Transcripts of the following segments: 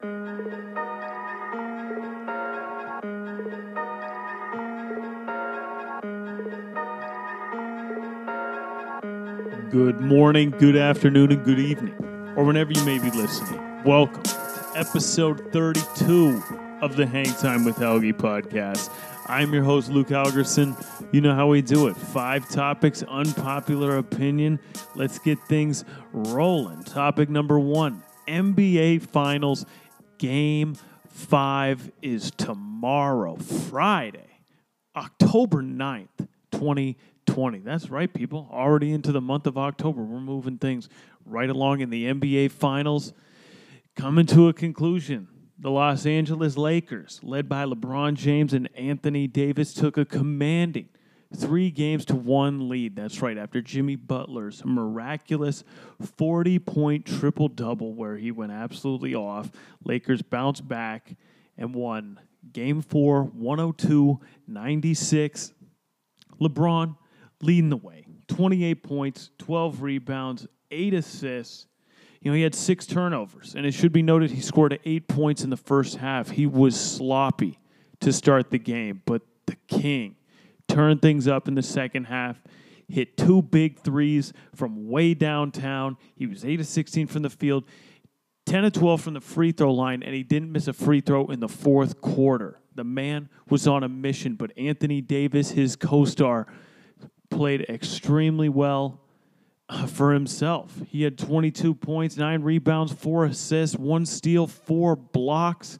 Good morning, good afternoon, and good evening, or whenever you may be listening. Welcome to episode 32 of the Hang Time with Helgi podcast. I'm your host, Luke Algerson. You know how we do it five topics, unpopular opinion. Let's get things rolling. Topic number one NBA Finals Game 5 is tomorrow, Friday, October 9th, 2020. That's right, people. Already into the month of October. We're moving things right along in the NBA Finals. Coming to a conclusion. The Los Angeles Lakers, led by LeBron James and Anthony Davis, took a commanding three games to one lead. That's right, after Jimmy Butler's miraculous 40 point triple double, where he went absolutely off. Lakers bounced back and won game four, 102 96. LeBron leading the way 28 points, 12 rebounds, eight assists. You know, he had six turnovers, and it should be noted he scored eight points in the first half. He was sloppy to start the game, but the King turned things up in the second half. Hit two big threes from way downtown. He was 8 of 16 from the field, 10 of 12 from the free throw line, and he didn't miss a free throw in the fourth quarter. The man was on a mission, but Anthony Davis, his co star, played extremely well uh, for himself. He had 22 points, nine rebounds, four assists, one steal, four blocks,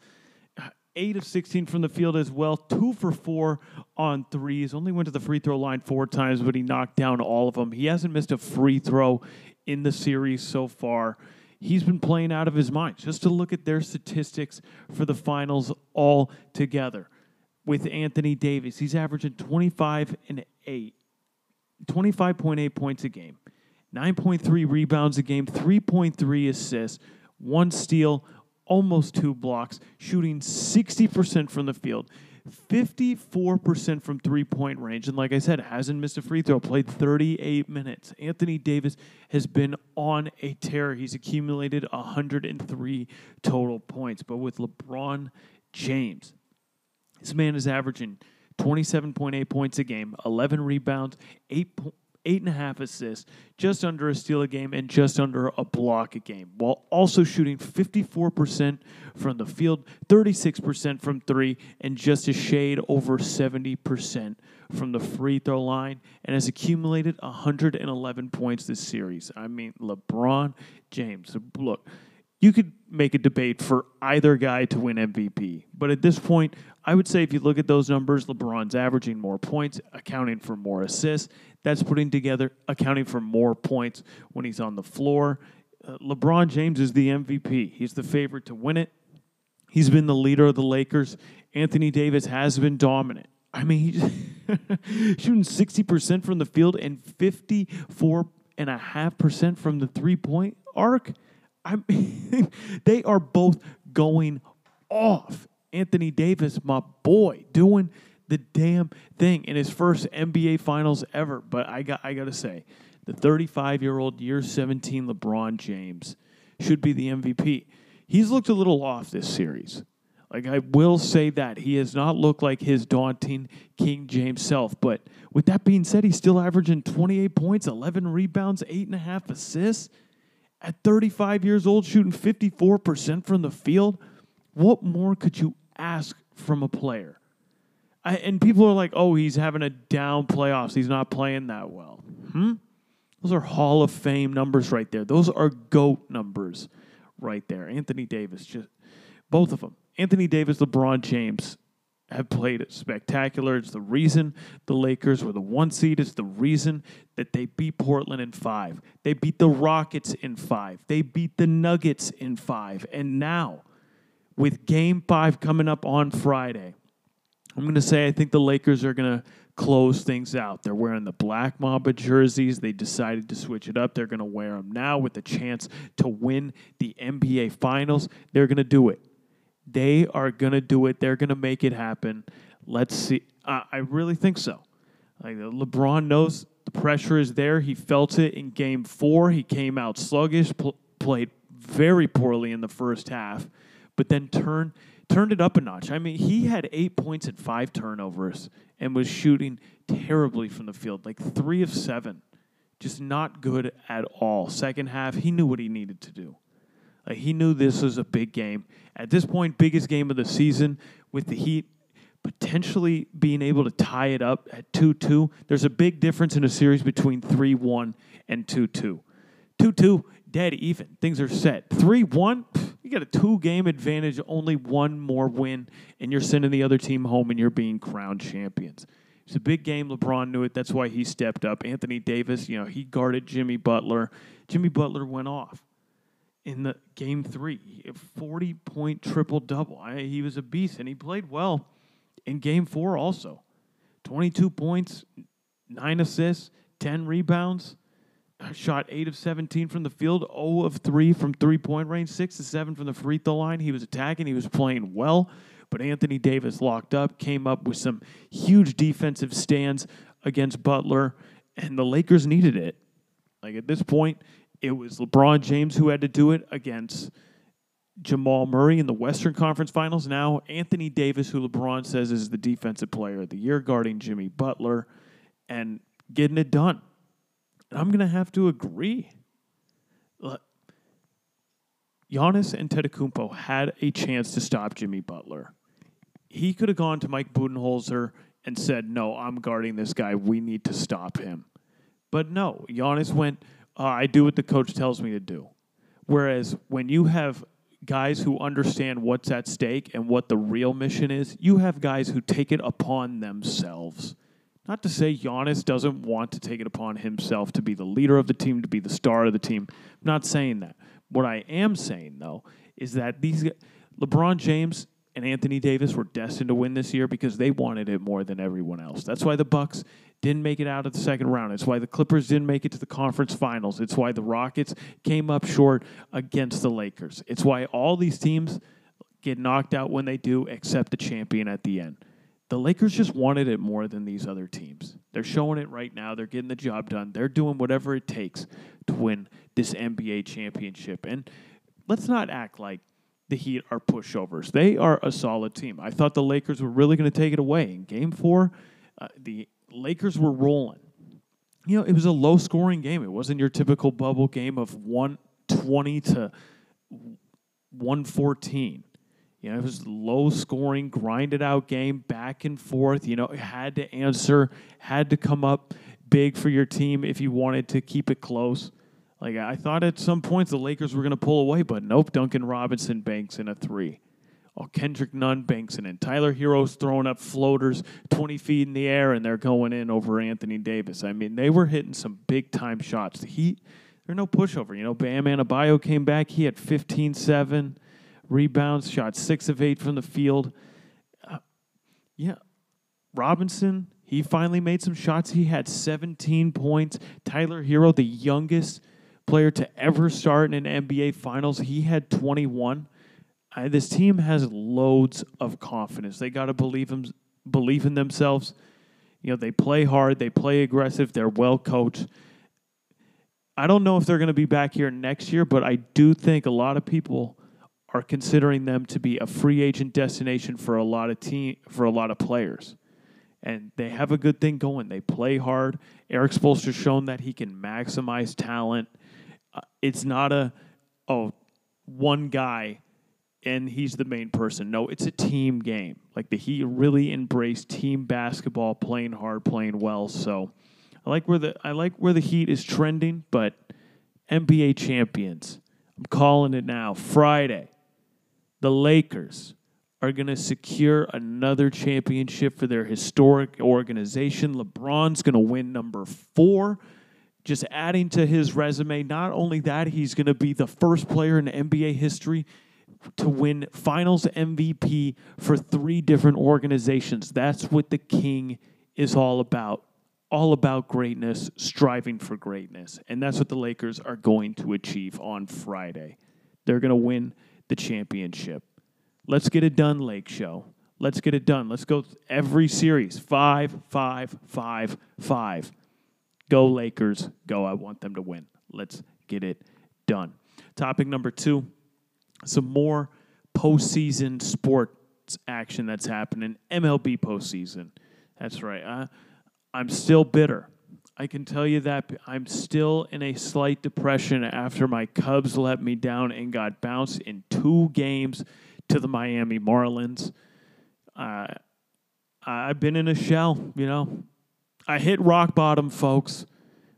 eight of 16 from the field as well, two for four on threes. Only went to the free throw line four times, but he knocked down all of them. He hasn't missed a free throw in the series so far. He's been playing out of his mind. Just to look at their statistics for the finals all together. With Anthony Davis, he's averaging 25 and 8 25.8 points a game, 9.3 rebounds a game, 3.3 assists, one steal, almost two blocks, shooting 60% from the field, 54% from three point range. And like I said, hasn't missed a free throw, played 38 minutes. Anthony Davis has been on a tear. He's accumulated 103 total points. But with LeBron James, this man is averaging 27.8 points a game, 11 rebounds, 8 po- eight and a half assists, just under a steal a game, and just under a block a game, while also shooting 54% from the field, 36% from three, and just a shade over 70% from the free throw line, and has accumulated 111 points this series. I mean, LeBron James. Look, you could make a debate for either guy to win MVP. But at this point, I would say if you look at those numbers, LeBron's averaging more points, accounting for more assists. That's putting together, accounting for more points when he's on the floor. Uh, LeBron James is the MVP. He's the favorite to win it. He's been the leader of the Lakers. Anthony Davis has been dominant. I mean, he's shooting 60% from the field and 54.5% from the three point arc. I mean, they are both going off. Anthony Davis, my boy, doing the damn thing in his first NBA Finals ever. But I got I got to say, the 35 year old year 17 LeBron James should be the MVP. He's looked a little off this series. Like I will say that he has not looked like his daunting King James self. But with that being said, he's still averaging 28 points, 11 rebounds, eight and a half assists at 35 years old, shooting 54% from the field. What more could you ask from a player? I, and people are like, oh, he's having a down playoffs. He's not playing that well. Hmm? Those are Hall of Fame numbers right there. Those are GOAT numbers right there. Anthony Davis, just both of them. Anthony Davis, LeBron James, have played it spectacular. It's the reason the Lakers were the one seed. It's the reason that they beat Portland in five. They beat the Rockets in five. They beat the Nuggets in five. And now, with game five coming up on Friday, I'm going to say I think the Lakers are going to close things out. They're wearing the Black Mamba jerseys. They decided to switch it up. They're going to wear them now with the chance to win the NBA Finals. They're going to do it. They are going to do it. They're going to make it happen. Let's see. I really think so. Like LeBron knows the pressure is there. He felt it in game four. He came out sluggish, pl- played very poorly in the first half. but then turn turned it up a notch. I mean, he had eight points and five turnovers and was shooting terribly from the field, like three of seven. Just not good at all. Second half, he knew what he needed to do. He knew this was a big game. At this point, biggest game of the season with the Heat potentially being able to tie it up at 2 2. There's a big difference in a series between 3 1 and 2 2. 2 2, dead even. Things are set. 3 1, you got a two game advantage, only one more win, and you're sending the other team home and you're being crowned champions. It's a big game. LeBron knew it. That's why he stepped up. Anthony Davis, you know, he guarded Jimmy Butler. Jimmy Butler went off in the game three, a 40 point triple double. He was a beast and he played well in game four also. 22 points, nine assists, 10 rebounds, shot 8 of 17 from the field, 0 of 3 from three point range, 6 to 7 from the free throw line. He was attacking, he was playing well, but Anthony Davis locked up, came up with some huge defensive stands against Butler, and the Lakers needed it. Like at this point, it was LeBron James who had to do it against Jamal Murray in the Western Conference Finals. Now, Anthony Davis, who LeBron says is the defensive player of the year, guarding Jimmy Butler and getting it done. And I'm going to have to agree. Giannis Antetokounmpo had a chance to stop Jimmy Butler. He could have gone to Mike Budenholzer and said, "No, I'm guarding this guy. We need to stop him." But no, Giannis went, uh, "I do what the coach tells me to do." Whereas when you have guys who understand what's at stake and what the real mission is, you have guys who take it upon themselves. Not to say Giannis doesn't want to take it upon himself to be the leader of the team, to be the star of the team. I'm not saying that. What I am saying, though, is that these LeBron James and Anthony Davis were destined to win this year because they wanted it more than everyone else. That's why the Bucks didn't make it out of the second round. It's why the Clippers didn't make it to the conference finals. It's why the Rockets came up short against the Lakers. It's why all these teams get knocked out when they do, except the champion at the end. The Lakers just wanted it more than these other teams. They're showing it right now. They're getting the job done. They're doing whatever it takes to win this NBA championship. And let's not act like the Heat are pushovers. They are a solid team. I thought the Lakers were really going to take it away. In game four, uh, the Lakers were rolling. You know, it was a low scoring game. It wasn't your typical bubble game of 120 to 114. You know, it was low scoring, grinded out game, back and forth. You know, had to answer, had to come up big for your team if you wanted to keep it close. Like I thought at some points the Lakers were going to pull away, but nope. Duncan Robinson banks in a three. Oh, Kendrick Nunn banks in. and Tyler Herro's throwing up floaters 20 feet in the air, and they're going in over Anthony Davis. I mean, they were hitting some big time shots. The Heat, they're no pushover. You know, Bam Adebayo came back. He had 15 7 rebounds, shot 6 of 8 from the field. Uh, yeah. Robinson, he finally made some shots. He had 17 points. Tyler Herro, the youngest player to ever start in an NBA Finals, he had 21 I, this team has loads of confidence. They got to believe them, believe in themselves. You know, they play hard, they play aggressive, they're well coached. I don't know if they're going to be back here next year, but I do think a lot of people are considering them to be a free agent destination for a lot of team for a lot of players. And they have a good thing going. They play hard. Erik Spoelstra's shown that he can maximize talent. Uh, it's not a oh one guy and he's the main person. No, it's a team game. Like the Heat really embraced team basketball, playing hard, playing well. So I like where the I like where the Heat is trending, but NBA champions. I'm calling it now. Friday, the Lakers are going to secure another championship for their historic organization. LeBron's going to win number four. Just adding to his resume, not only that, he's going to be the first player in NBA history to win finals MVP for three different organizations. That's what the king is all about. All about greatness, striving for greatness. And that's what the Lakers are going to achieve on Friday. They're going to win the championship. Let's get it done, Lake Show. Let's get it done. Let's go every series. Five, five, five, five. Go, Lakers. Go. I want them to win. Let's get it done. Topic number two some more postseason sports action that's happening. MLB postseason. That's right. Uh, I'm still bitter. I can tell you that I'm still in a slight depression after my Cubs let me down and got bounced in two games to the Miami Marlins. Uh, I've been in a shell, you know. I hit rock bottom, folks.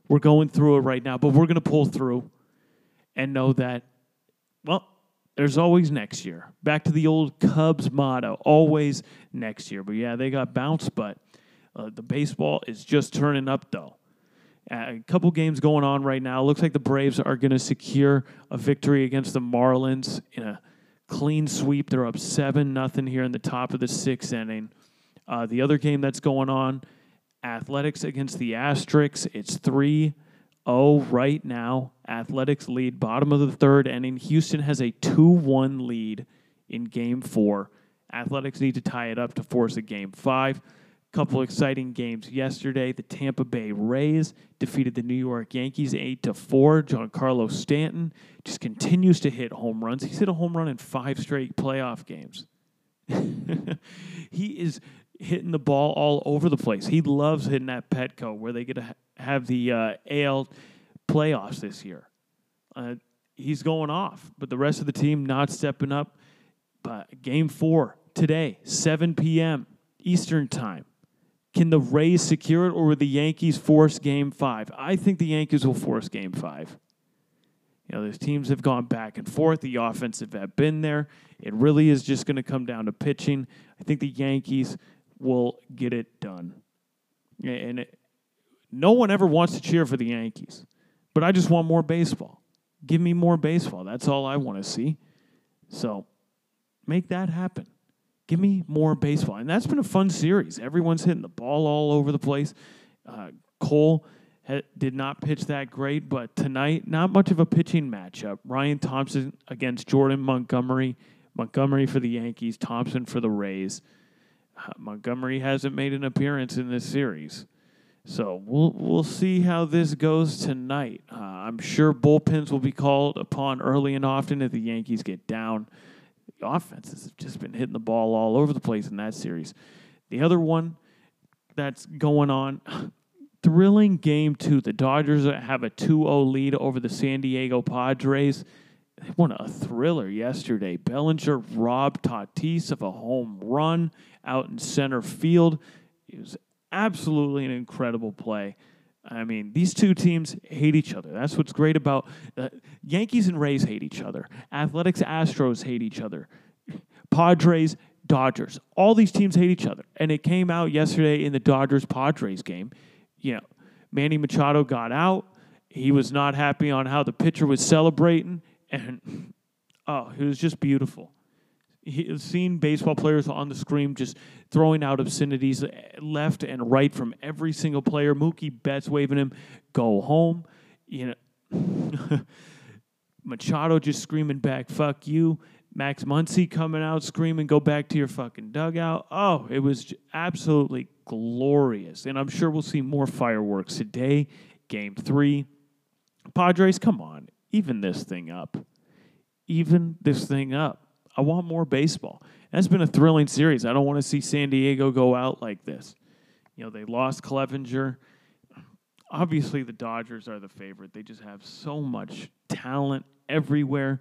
We're going through it right now, but we're going to pull through and know that, well, there's always next year. Back to the old Cubs motto always next year. But yeah, they got bounced, but uh, the baseball is just turning up, though. A couple games going on right now. Looks like the Braves are going to secure a victory against the Marlins in a clean sweep. They're up seven nothing here in the top of the sixth inning. Uh, the other game that's going on, Athletics against the Asterix. It's three 0 right now. Athletics lead bottom of the third inning. Houston has a 2 1 lead in game four. Athletics need to tie it up to force a game five. Couple exciting games yesterday. The Tampa Bay Rays defeated the New York Yankees 8 to 4. Giancarlo Stanton just continues to hit home runs. He's hit a home run in five straight playoff games. he is hitting the ball all over the place. He loves hitting that Petco where they get to have the uh, AL playoffs this year. Uh, he's going off, but the rest of the team not stepping up. But game four today, 7 p.m. Eastern time. Can the Rays secure it, or will the Yankees force Game Five? I think the Yankees will force Game Five. You know, these teams have gone back and forth. The offensive have been there. It really is just going to come down to pitching. I think the Yankees will get it done. And it, no one ever wants to cheer for the Yankees, but I just want more baseball. Give me more baseball. That's all I want to see. So make that happen. Give me more baseball. And that's been a fun series. Everyone's hitting the ball all over the place. Uh, Cole ha- did not pitch that great, but tonight, not much of a pitching matchup. Ryan Thompson against Jordan Montgomery. Montgomery for the Yankees, Thompson for the Rays. Uh, Montgomery hasn't made an appearance in this series. So we'll we'll see how this goes tonight. Uh, I'm sure bullpens will be called upon early and often if the Yankees get down offenses have just been hitting the ball all over the place in that series. The other one that's going on, thrilling game two. The Dodgers have a 2 0 lead over the San Diego Padres. They won a thriller yesterday. Bellinger robbed Tatis of a home run out in center field. It was absolutely an incredible play. I mean, these two teams hate each other. That's what's great about uh, Yankees and Rays hate each other. Athletics, Astros hate each other. Padres, Dodgers. All these teams hate each other. And it came out yesterday in the Dodgers Padres game. You know, Manny Machado got out. He was not happy on how the pitcher was celebrating. And oh, it was just beautiful seen baseball players on the screen just throwing out obscenities eh, left and right from every single player. Mookie Betts waving him, "Go home," you know. Machado just screaming back, "Fuck you." Max Muncy coming out screaming, "Go back to your fucking dugout." Oh, it was absolutely glorious, and I'm sure we'll see more fireworks today. Game three, Padres, come on, even this thing up, even this thing up. I want more baseball. That's been a thrilling series. I don't want to see San Diego go out like this. You know, they lost Clevinger. Obviously, the Dodgers are the favorite. They just have so much talent everywhere.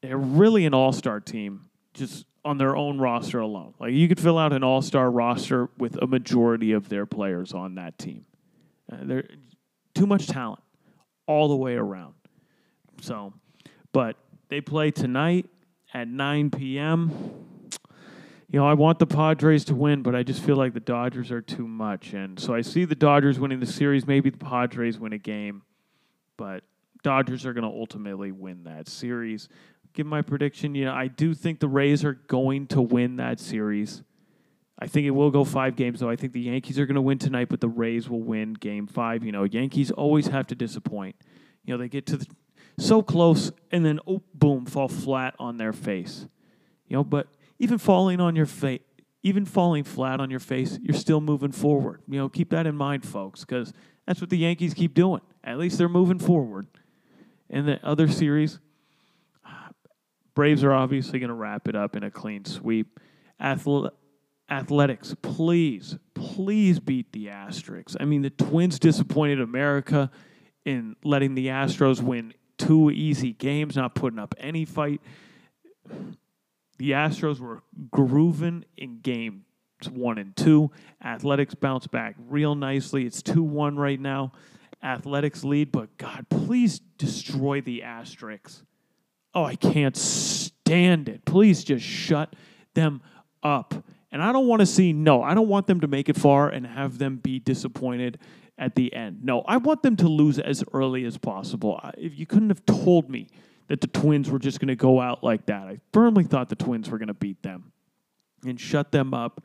They're really an all star team just on their own roster alone. Like, you could fill out an all star roster with a majority of their players on that team. Uh, they're too much talent all the way around. So, but they play tonight at 9 p.m. You know, I want the Padres to win, but I just feel like the Dodgers are too much. And so I see the Dodgers winning the series. Maybe the Padres win a game, but Dodgers are going to ultimately win that series. Give my prediction. You know, I do think the Rays are going to win that series. I think it will go five games, though. I think the Yankees are going to win tonight, but the Rays will win game five. You know, Yankees always have to disappoint. You know, they get to the so close and then oh boom fall flat on their face you know but even falling on your face even falling flat on your face you're still moving forward you know keep that in mind folks because that's what the yankees keep doing at least they're moving forward in the other series Braves are obviously going to wrap it up in a clean sweep. Athle- athletics, please, please beat the Asterix. I mean, the Twins disappointed America in letting the Astros win two easy games, not putting up any fight. The Astros were grooving in game one and two. Athletics bounce back real nicely. It's 2 1 right now. Athletics lead, but God, please destroy the Asterix. Oh, I can't stand it. Please just shut them up. And I don't want to see, no, I don't want them to make it far and have them be disappointed at the end. No, I want them to lose as early as possible. If you couldn't have told me that the Twins were just going to go out like that, I firmly thought the Twins were going to beat them and shut them up.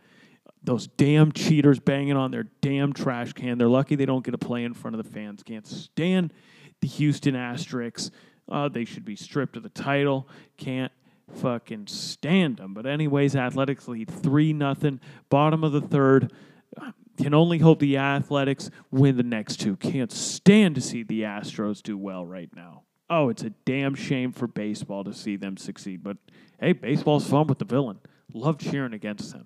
Those damn cheaters banging on their damn trash can. They're lucky they don't get to play in front of the fans. Can't stand the Houston Asterix. Uh, they should be stripped of the title. Can't fucking stand them. But anyways, Athletics lead three nothing. Bottom of the third. Can only hope the Athletics win the next two. Can't stand to see the Astros do well right now. Oh, it's a damn shame for baseball to see them succeed. But hey, baseball's fun with the villain. Love cheering against them.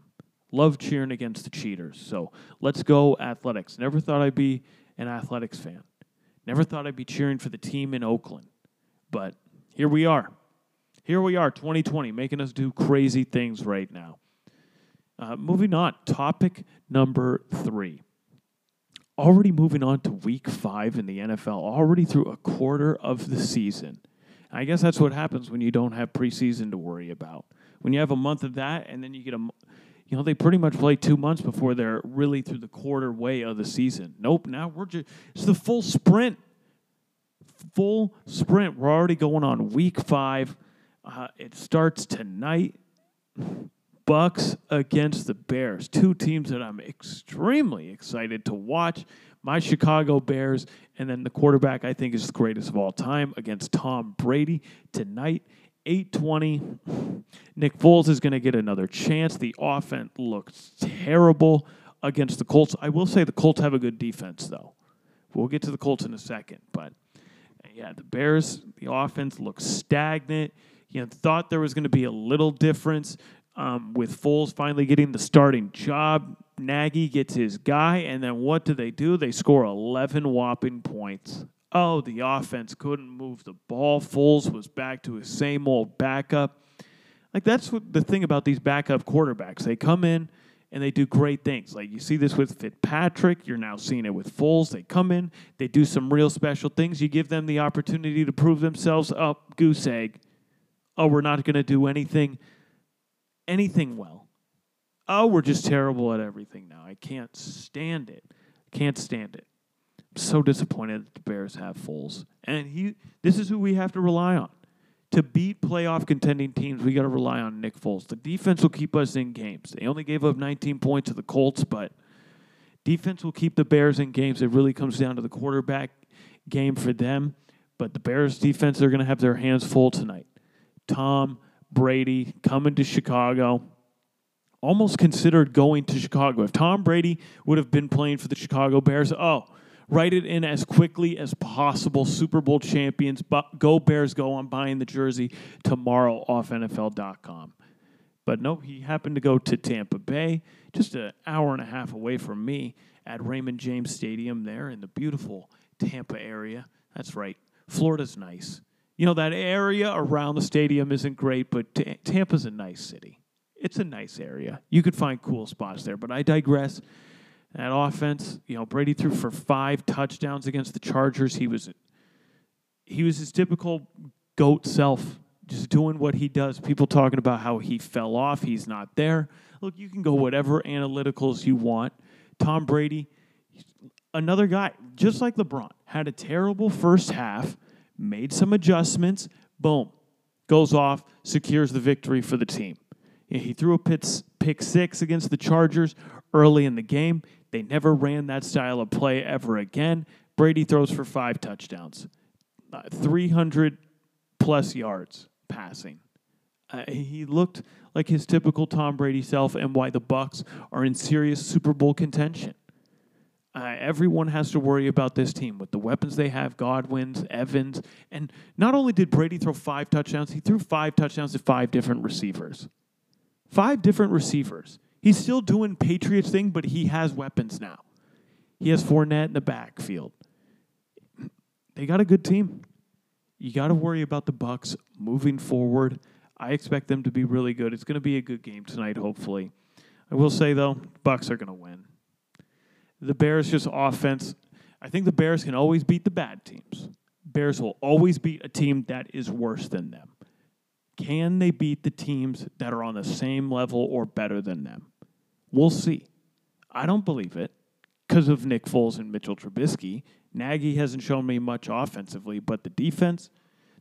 Love cheering against the cheaters. So let's go, Athletics. Never thought I'd be an Athletics fan. Never thought I'd be cheering for the team in Oakland. But here we are. Here we are, 2020, making us do crazy things right now. Uh, moving on, topic number three. Already moving on to week five in the NFL, already through a quarter of the season. I guess that's what happens when you don't have preseason to worry about. When you have a month of that, and then you get a, you know, they pretty much play two months before they're really through the quarter way of the season. Nope, now we're just, it's the full sprint full sprint. We're already going on week five. Uh, it starts tonight. Bucs against the Bears, two teams that I'm extremely excited to watch. My Chicago Bears, and then the quarterback I think is the greatest of all time against Tom Brady tonight. 820. Nick Foles is going to get another chance. The offense looks terrible against the Colts. I will say the Colts have a good defense, though. We'll get to the Colts in a second, but yeah, the Bears, the offense looks stagnant. You know, thought there was going to be a little difference um, with Foles finally getting the starting job. Nagy gets his guy, and then what do they do? They score 11 whopping points. Oh, the offense couldn't move the ball. Foles was back to his same old backup. Like, that's what the thing about these backup quarterbacks. They come in, and they do great things. Like you see this with Fitzpatrick, you're now seeing it with Foles. They come in, they do some real special things. You give them the opportunity to prove themselves up, goose egg. Oh, we're not going to do anything anything well. Oh, we're just terrible at everything now. I can't stand it. Can't stand it. I'm so disappointed that the Bears have Foles. And he this is who we have to rely on to beat playoff contending teams, we got to rely on Nick Foles. The defense will keep us in games. They only gave up 19 points to the Colts, but defense will keep the Bears in games. It really comes down to the quarterback game for them. But the Bears defense, they're going to have their hands full tonight. Tom Brady coming to Chicago. Almost considered going to Chicago. If Tom Brady would have been playing for the Chicago Bears, oh, write it in as quickly as possible. Super Bowl champions, go Bears, go. I'm buying the jersey tomorrow off NFL.com. But no, he happened to go to Tampa Bay, just an hour and a half away from me at Raymond James Stadium there in the beautiful Tampa area. That's right. Florida's nice. You know, that area around the stadium isn't great, but T- Tampa's a nice city. It's a nice area. You could find cool spots there, but I digress. That offense, you know, Brady threw for five touchdowns against the Chargers. He was he was his typical goat self, just doing what he does. People talking about how he fell off, he's not there. Look, you can go whatever analyticals you want. Tom Brady, another guy, just like LeBron, had a terrible first half, made some adjustments, boom, goes off, secures the victory for the team. He threw a pick six against the Chargers early in the game. They never ran that style of play ever again. Brady throws for five touchdowns, uh, 300 plus yards passing. Uh, he looked like his typical Tom Brady self, and why the Bucs are in serious Super Bowl contention. Uh, everyone has to worry about this team with the weapons they have Godwin's, Evans. And not only did Brady throw five touchdowns, he threw five touchdowns to five different receivers. Five different receivers. He's still doing Patriots thing, but he has weapons now. He has Fournette in the backfield. They got a good team. You got to worry about the Bucs moving forward. I expect them to be really good. It's going to be a good game tonight, hopefully. I will say though, Bucs are going to win. The Bears just offense. I think the Bears can always beat the bad teams. Bears will always beat a team that is worse than them. Can they beat the teams that are on the same level or better than them? We'll see. I don't believe it because of Nick Foles and Mitchell Trubisky. Nagy hasn't shown me much offensively, but the defense,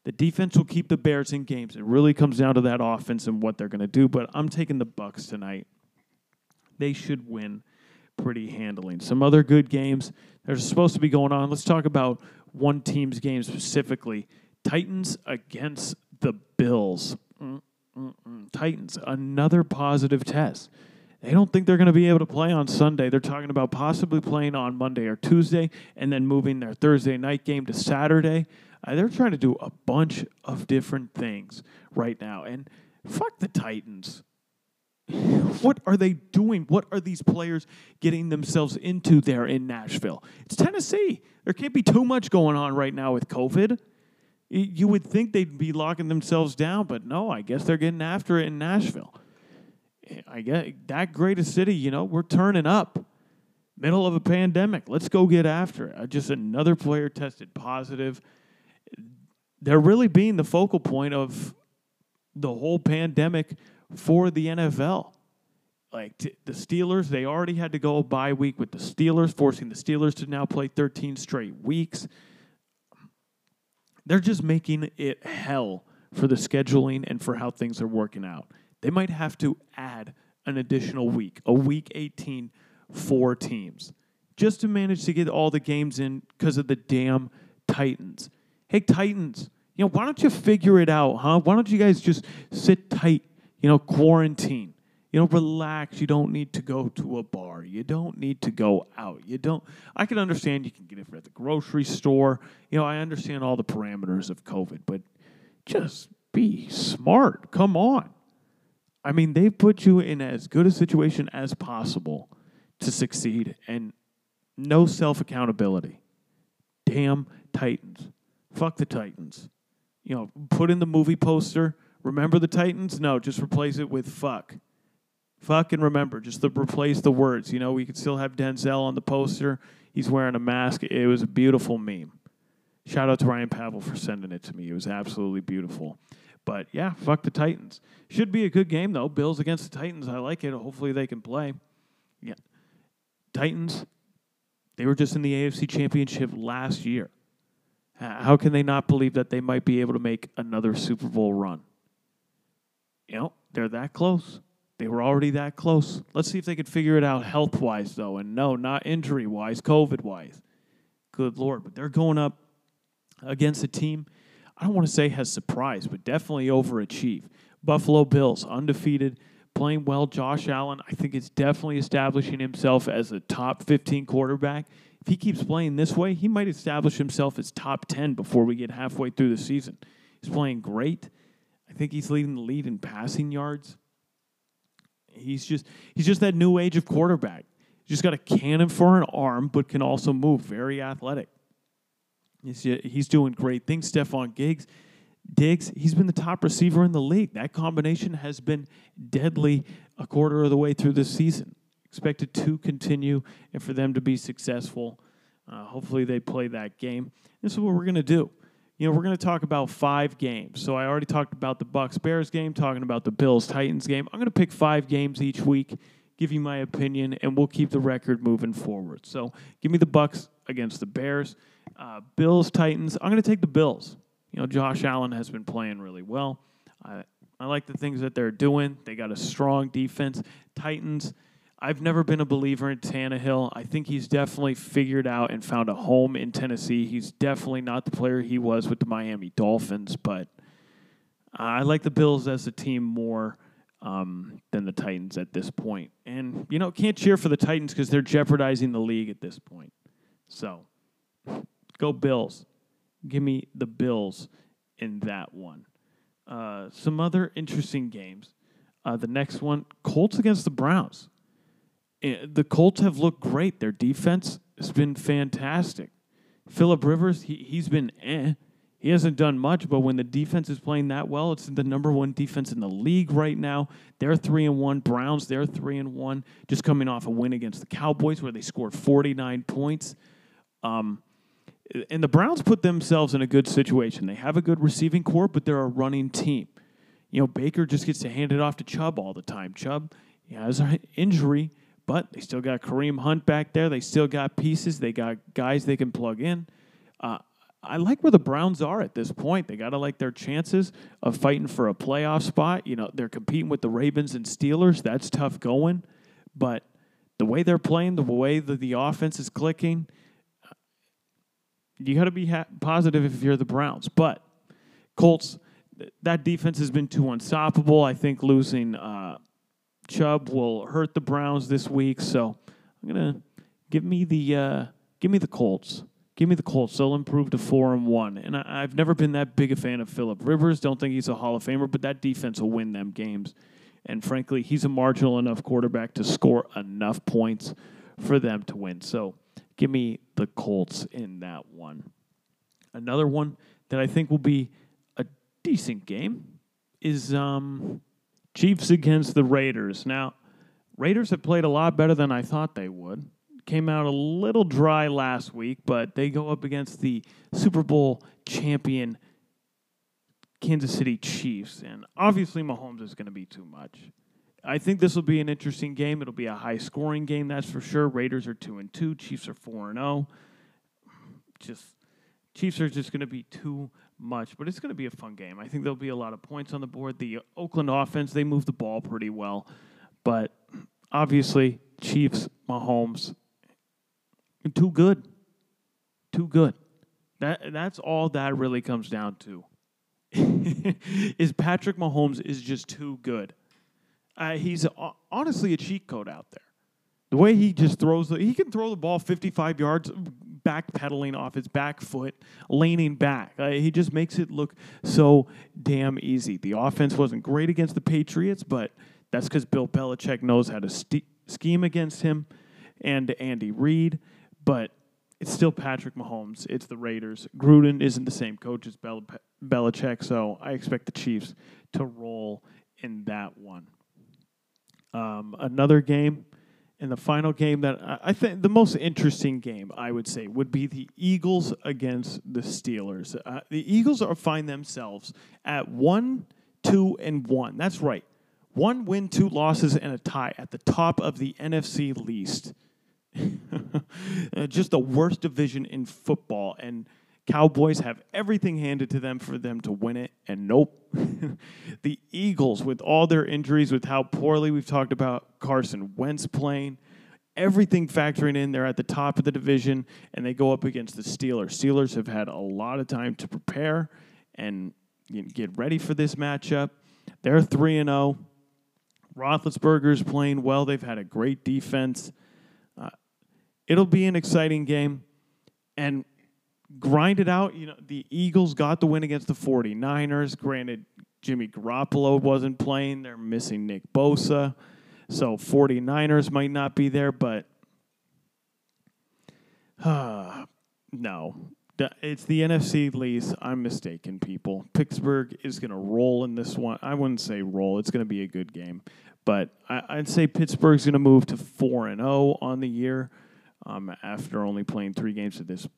the defense will keep the Bears in games. It really comes down to that offense and what they're going to do. But I'm taking the Bucs tonight. They should win pretty handling. Some other good games that are supposed to be going on. Let's talk about one team's game specifically. Titans against the Bills. Mm-mm-mm. Titans, another positive test. They don't think they're going to be able to play on Sunday. They're talking about possibly playing on Monday or Tuesday and then moving their Thursday night game to Saturday. Uh, they're trying to do a bunch of different things right now. And fuck the Titans. What are they doing? What are these players getting themselves into there in Nashville? It's Tennessee. There can't be too much going on right now with COVID. You would think they'd be locking themselves down, but no, I guess they're getting after it in Nashville. I get that greatest city, you know, we're turning up. Middle of a pandemic. Let's go get after it. Uh, just another player tested positive. They're really being the focal point of the whole pandemic for the NFL. Like t- the Steelers, they already had to go a bye week with the Steelers, forcing the Steelers to now play 13 straight weeks. They're just making it hell for the scheduling and for how things are working out. They might have to add an additional week, a week 18 for teams, just to manage to get all the games in because of the damn Titans. Hey, Titans, you know, why don't you figure it out, huh? Why don't you guys just sit tight, you know, quarantine? You know, relax. You don't need to go to a bar. You don't need to go out. You don't. I can understand you can get it at the grocery store. You know, I understand all the parameters of COVID, but just be smart. Come on. I mean, they put you in as good a situation as possible to succeed and no self accountability. Damn Titans. Fuck the Titans. You know, put in the movie poster. Remember the Titans? No, just replace it with fuck. Fuck and remember. Just to replace the words. You know, we could still have Denzel on the poster. He's wearing a mask. It was a beautiful meme. Shout out to Ryan Pavel for sending it to me. It was absolutely beautiful. But yeah, fuck the Titans. Should be a good game though. Bills against the Titans. I like it. Hopefully they can play. Yeah. Titans, they were just in the AFC Championship last year. How can they not believe that they might be able to make another Super Bowl run? You know, they're that close. They were already that close. Let's see if they could figure it out health wise, though. And no, not injury wise, COVID wise. Good Lord. But they're going up against a team I don't want to say has surprised, but definitely overachieved. Buffalo Bills, undefeated, playing well. Josh Allen, I think, is definitely establishing himself as a top 15 quarterback. If he keeps playing this way, he might establish himself as top 10 before we get halfway through the season. He's playing great. I think he's leading the lead in passing yards. He's just he's just that new age of quarterback. He's just got a cannon for an arm, but can also move. Very athletic. He's, he's doing great things. Stefon Diggs, Diggs, he's been the top receiver in the league. That combination has been deadly a quarter of the way through this season. Expected to continue and for them to be successful. Uh, hopefully, they play that game. This is what we're going to do. You know, we're going to talk about five games. So I already talked about the Bucs Bears game, talking about the Bills Titans game. I'm going to pick five games each week, give you my opinion, and we'll keep the record moving forward. So give me the Bucs against the Bears. Uh, Bills, Titans. I'm going to take the Bills. You know, Josh Allen has been playing really well. I, I like the things that they're doing. They got a strong defense. Titans. I've never been a believer in Tannehill. I think he's definitely figured out and found a home in Tennessee. He's definitely not the player he was with the Miami Dolphins, but I like the Bills as a team more. um, than the Titans at this point. And, you know, can't cheer for the Titans because they're jeopardizing the league at this point. So go Bills. Give me the Bills in that one. Uh, some other interesting games. Uh, the next one, Colts against the Browns. Eh, the Colts have looked great. Their defense has been fantastic. Philip Rivers, he, he's been eh. He hasn't done much, but when the defense is playing that well, it's the number one defense in the league right now. They're three and one. Browns, they're three and one, just coming off a win against the Cowboys where they scored 49 points. Um, and the Browns put themselves in a good situation. They have a good receiving core, but they're a running team. You know, Baker just gets to hand it off to Chubb all the time. Chubb he has an injury, but they still got Kareem Hunt back there. They still got pieces. They got guys they can plug in. Uh, I like where the Browns are at this point. They got to like their chances of fighting for a playoff spot. You know, they're competing with the Ravens and Steelers. That's tough going. But the way they're playing, the way that the offense is clicking, you got to be ha- positive if you're the Browns. But Colts, that defense has been too unstoppable. I think losing uh, Chubb will hurt the Browns this week. So I'm gonna give me the uh, give me the Colts. Give me the Colts. They'll improve to four and one. And I, have never been that big a fan of Philip Rivers. Don't think he's a Hall of Famer, but that defense will win them games. And frankly, he's a marginal enough quarterback to score enough points for them to win. So give me the Colts in that one. Another one that I think will be a decent game is um, Chiefs against the Raiders. Now, Raiders have played a lot better than I thought they would came out a little dry last week, but they go up against the Super Bowl champion Kansas City Chiefs. And obviously, Mahomes is going to be too much. I think this will be an interesting game. It'll be a high scoring game, that's for sure. Raiders are 2 and 2, Chiefs are 4 and 0. Just Chiefs are just going to be too much, but it's going to be a fun game. I think there'll be a lot of points on the board. The Oakland offense, they move the ball pretty well, but obviously Chiefs, Mahomes, too good. Too good. That that's all that really comes down to. is Patrick Mahomes is just too good. Uh, he's honestly a cheat code out there. The way he just throws the, he can throw the ball 55 yards backpedaling off his back foot, leaning back. Uh, he just makes it look so damn easy. The offense wasn't great against the Patriots, but that's because Bill Belichick knows how to st- scheme against him and Andy Reid but it's still Patrick Mahomes. It's the Raiders. Gruden isn't the same coach as Bel- Belichick, so I expect the Chiefs to roll in that one. Um, another game, and the final game that I, I think the most interesting game I would say would be the Eagles against the Steelers. Uh, the Eagles are find themselves at one, two, and one. That's right, one win, two losses, and a tie at the top of the NFC least. Uh, just the worst division in football. And Cowboys have everything handed to them for them to win it. And nope. the Eagles, with all their injuries, with how poorly we've talked about Carson Wentz playing, everything factoring in, they're at the top of the division and they go up against the Steelers. Steelers have had a lot of time to prepare and get ready for this matchup. They're 3 and 0. Roethlisberger's playing well. They've had a great defense uh, it'll be an exciting game and grind it out. You know, the Eagles got the win against the 49ers. Granted, Jimmy Garoppolo wasn't playing. They're missing Nick Bosa. So 49ers might not be there, but uh, no. It's the NFC least. I'm mistaken, people. Pittsburgh is going to roll in this one. I wouldn't say roll. It's going to be a good game. But I, would say Pittsburgh's going to move to 4 and 0 on the year. Um, after only playing three games at this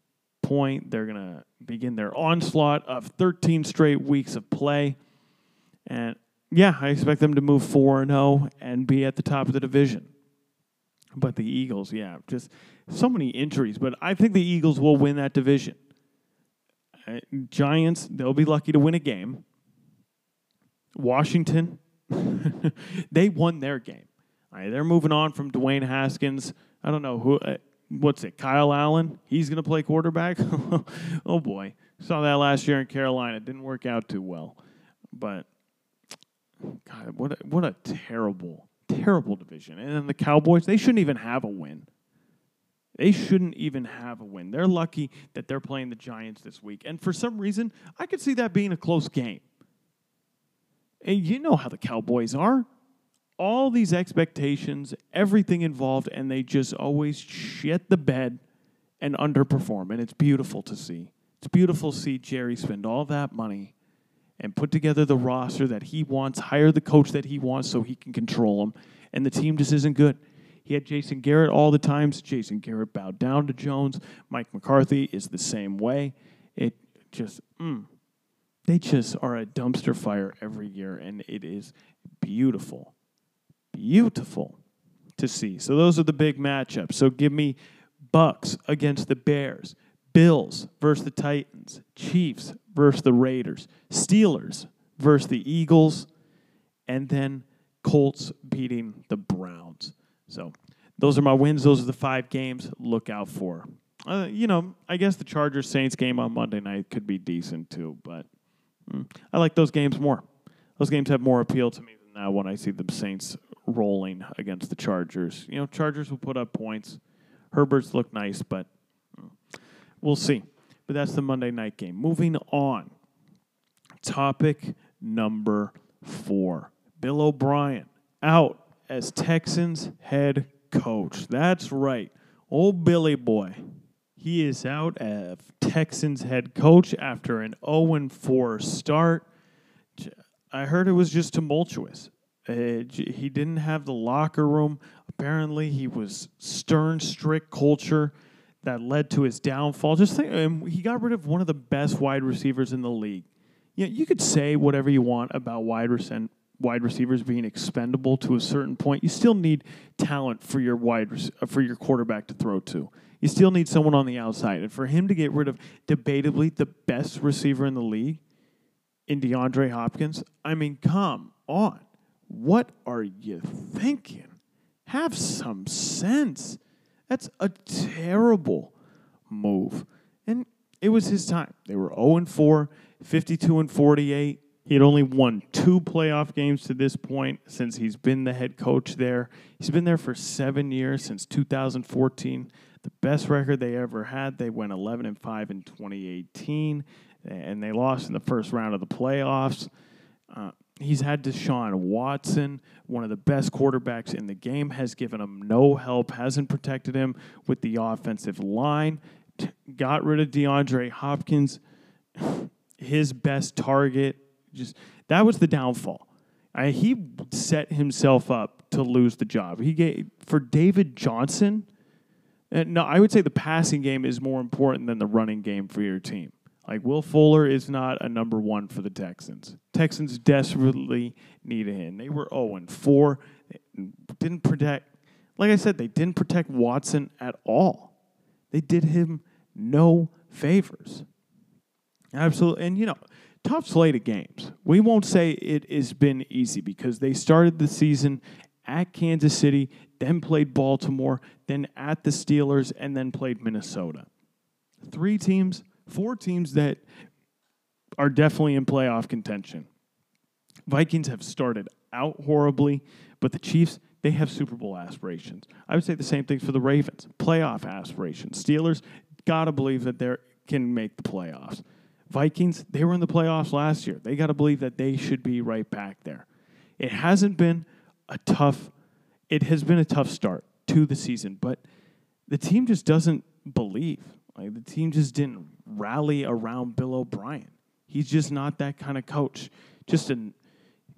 point, they're going to begin their onslaught of 13 straight weeks of play. And yeah, I expect them to move 4 0 and be at the top of the division. But the Eagles, yeah, just so many injuries. But I think the Eagles will win that division. Uh, Giants, they'll be lucky to win a game. Washington, they won their game. They're moving on from Dwayne Haskins. I don't know who. Uh, what's it, Kyle Allen? He's going to play quarterback. oh boy, saw that last year in Carolina. It didn't work out too well, but God, what a, what a terrible, terrible division. And then the Cowboys, they shouldn't even have a win. They shouldn't even have a win. They're lucky that they're playing the Giants this week. And for some reason, I could see that being a close game. And you know how the Cowboys are. All these expectations, everything involved, and they just always shit the bed and underperform. And it's beautiful to see. It's beautiful to see Jerry spend all that money and put together the roster that he wants, hire the coach that he wants so he can control them. And the team just isn't good. He had Jason Garrett all the times. Jason Garrett bowed down to Jones. Mike McCarthy is the same way. It just, mm, they just are a dumpster fire every year, and it is beautiful, beautiful to see. So those are the big matchups. So give me Bucs against the Bears, Bills versus the Titans, Chiefs versus the Raiders, Steelers versus the Eagles, and then Colts beating the Browns. So those are my wins. Those are the five games. Look out for. Uh, you know, I guess the Chargers Saints game on Monday night could be decent too, but mm, I like those games more. Those games have more appeal to me than that when I see the Saints rolling against the Chargers. You know, Chargers will put up points. Herbert's look nice, but we'll see. But that's the Monday night game. Moving on. Topic number four Bill O'Brien out as Texans head coach. That's right. Old Billy Boy. He is out as Texans head coach after an 0 4 start. I heard it was just tumultuous. Uh, he didn't have the locker room. Apparently, he was stern, strict culture that led to his downfall. Just think, um, he got rid of one of the best wide receivers in the league. Yeah, you could say whatever you want about wide receiver wide receivers being expendable to a certain point, you still need talent for your wide uh, for your quarterback to throw to. You still need someone on the outside, and for him to get rid of debatably the best receiver in the league in DeAndre Hopkins, I mean, come on, what are you thinking? Have some sense. That's a terrible move, and it was his time. They were 0 and 4, 52 and 48 he had only won two playoff games to this point since he's been the head coach there. He's been there for seven years since 2014. The best record they ever had. They went 11 and 5 in 2018, and they lost in the first round of the playoffs. Uh, he's had Deshaun Watson, one of the best quarterbacks in the game, has given him no help, hasn't protected him with the offensive line, t- got rid of DeAndre Hopkins, his best target just that was the downfall. I, he set himself up to lose the job. He gave for David Johnson. And no, I would say the passing game is more important than the running game for your team. Like Will Fuller is not a number one for the Texans. Texans desperately need him. They were 0 and 4. Didn't protect, like I said, they didn't protect Watson at all. They did him no favors. Absolutely. And, you know, tough slate of games. We won't say it has been easy because they started the season at Kansas City, then played Baltimore, then at the Steelers, and then played Minnesota. Three teams, four teams that are definitely in playoff contention. Vikings have started out horribly, but the Chiefs, they have Super Bowl aspirations. I would say the same thing for the Ravens, playoff aspirations. Steelers, gotta believe that they can make the playoffs. Vikings, they were in the playoffs last year. They got to believe that they should be right back there. It hasn't been a tough it has been a tough start to the season, but the team just doesn't believe. Like the team just didn't rally around Bill O'Brien. He's just not that kind of coach. Just an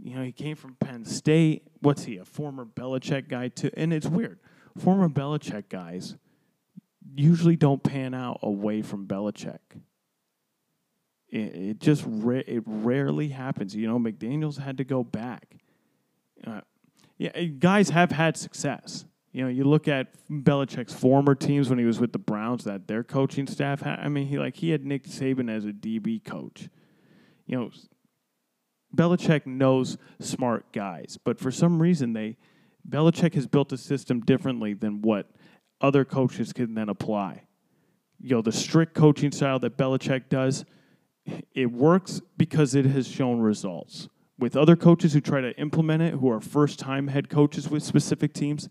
you know, he came from Penn State. What's he? A former Belichick guy too. And it's weird. Former Belichick guys usually don't pan out away from Belichick. It, it just ra- it rarely happens. You know, McDaniels had to go back. Uh, yeah, guys have had success. You know, you look at Belichick's former teams when he was with the Browns. That their coaching staff had. I mean, he like he had Nick Saban as a DB coach. You know, Belichick knows smart guys, but for some reason they Belichick has built a system differently than what other coaches can then apply. You know, the strict coaching style that Belichick does it works because it has shown results. with other coaches who try to implement it, who are first time head coaches with specific teams,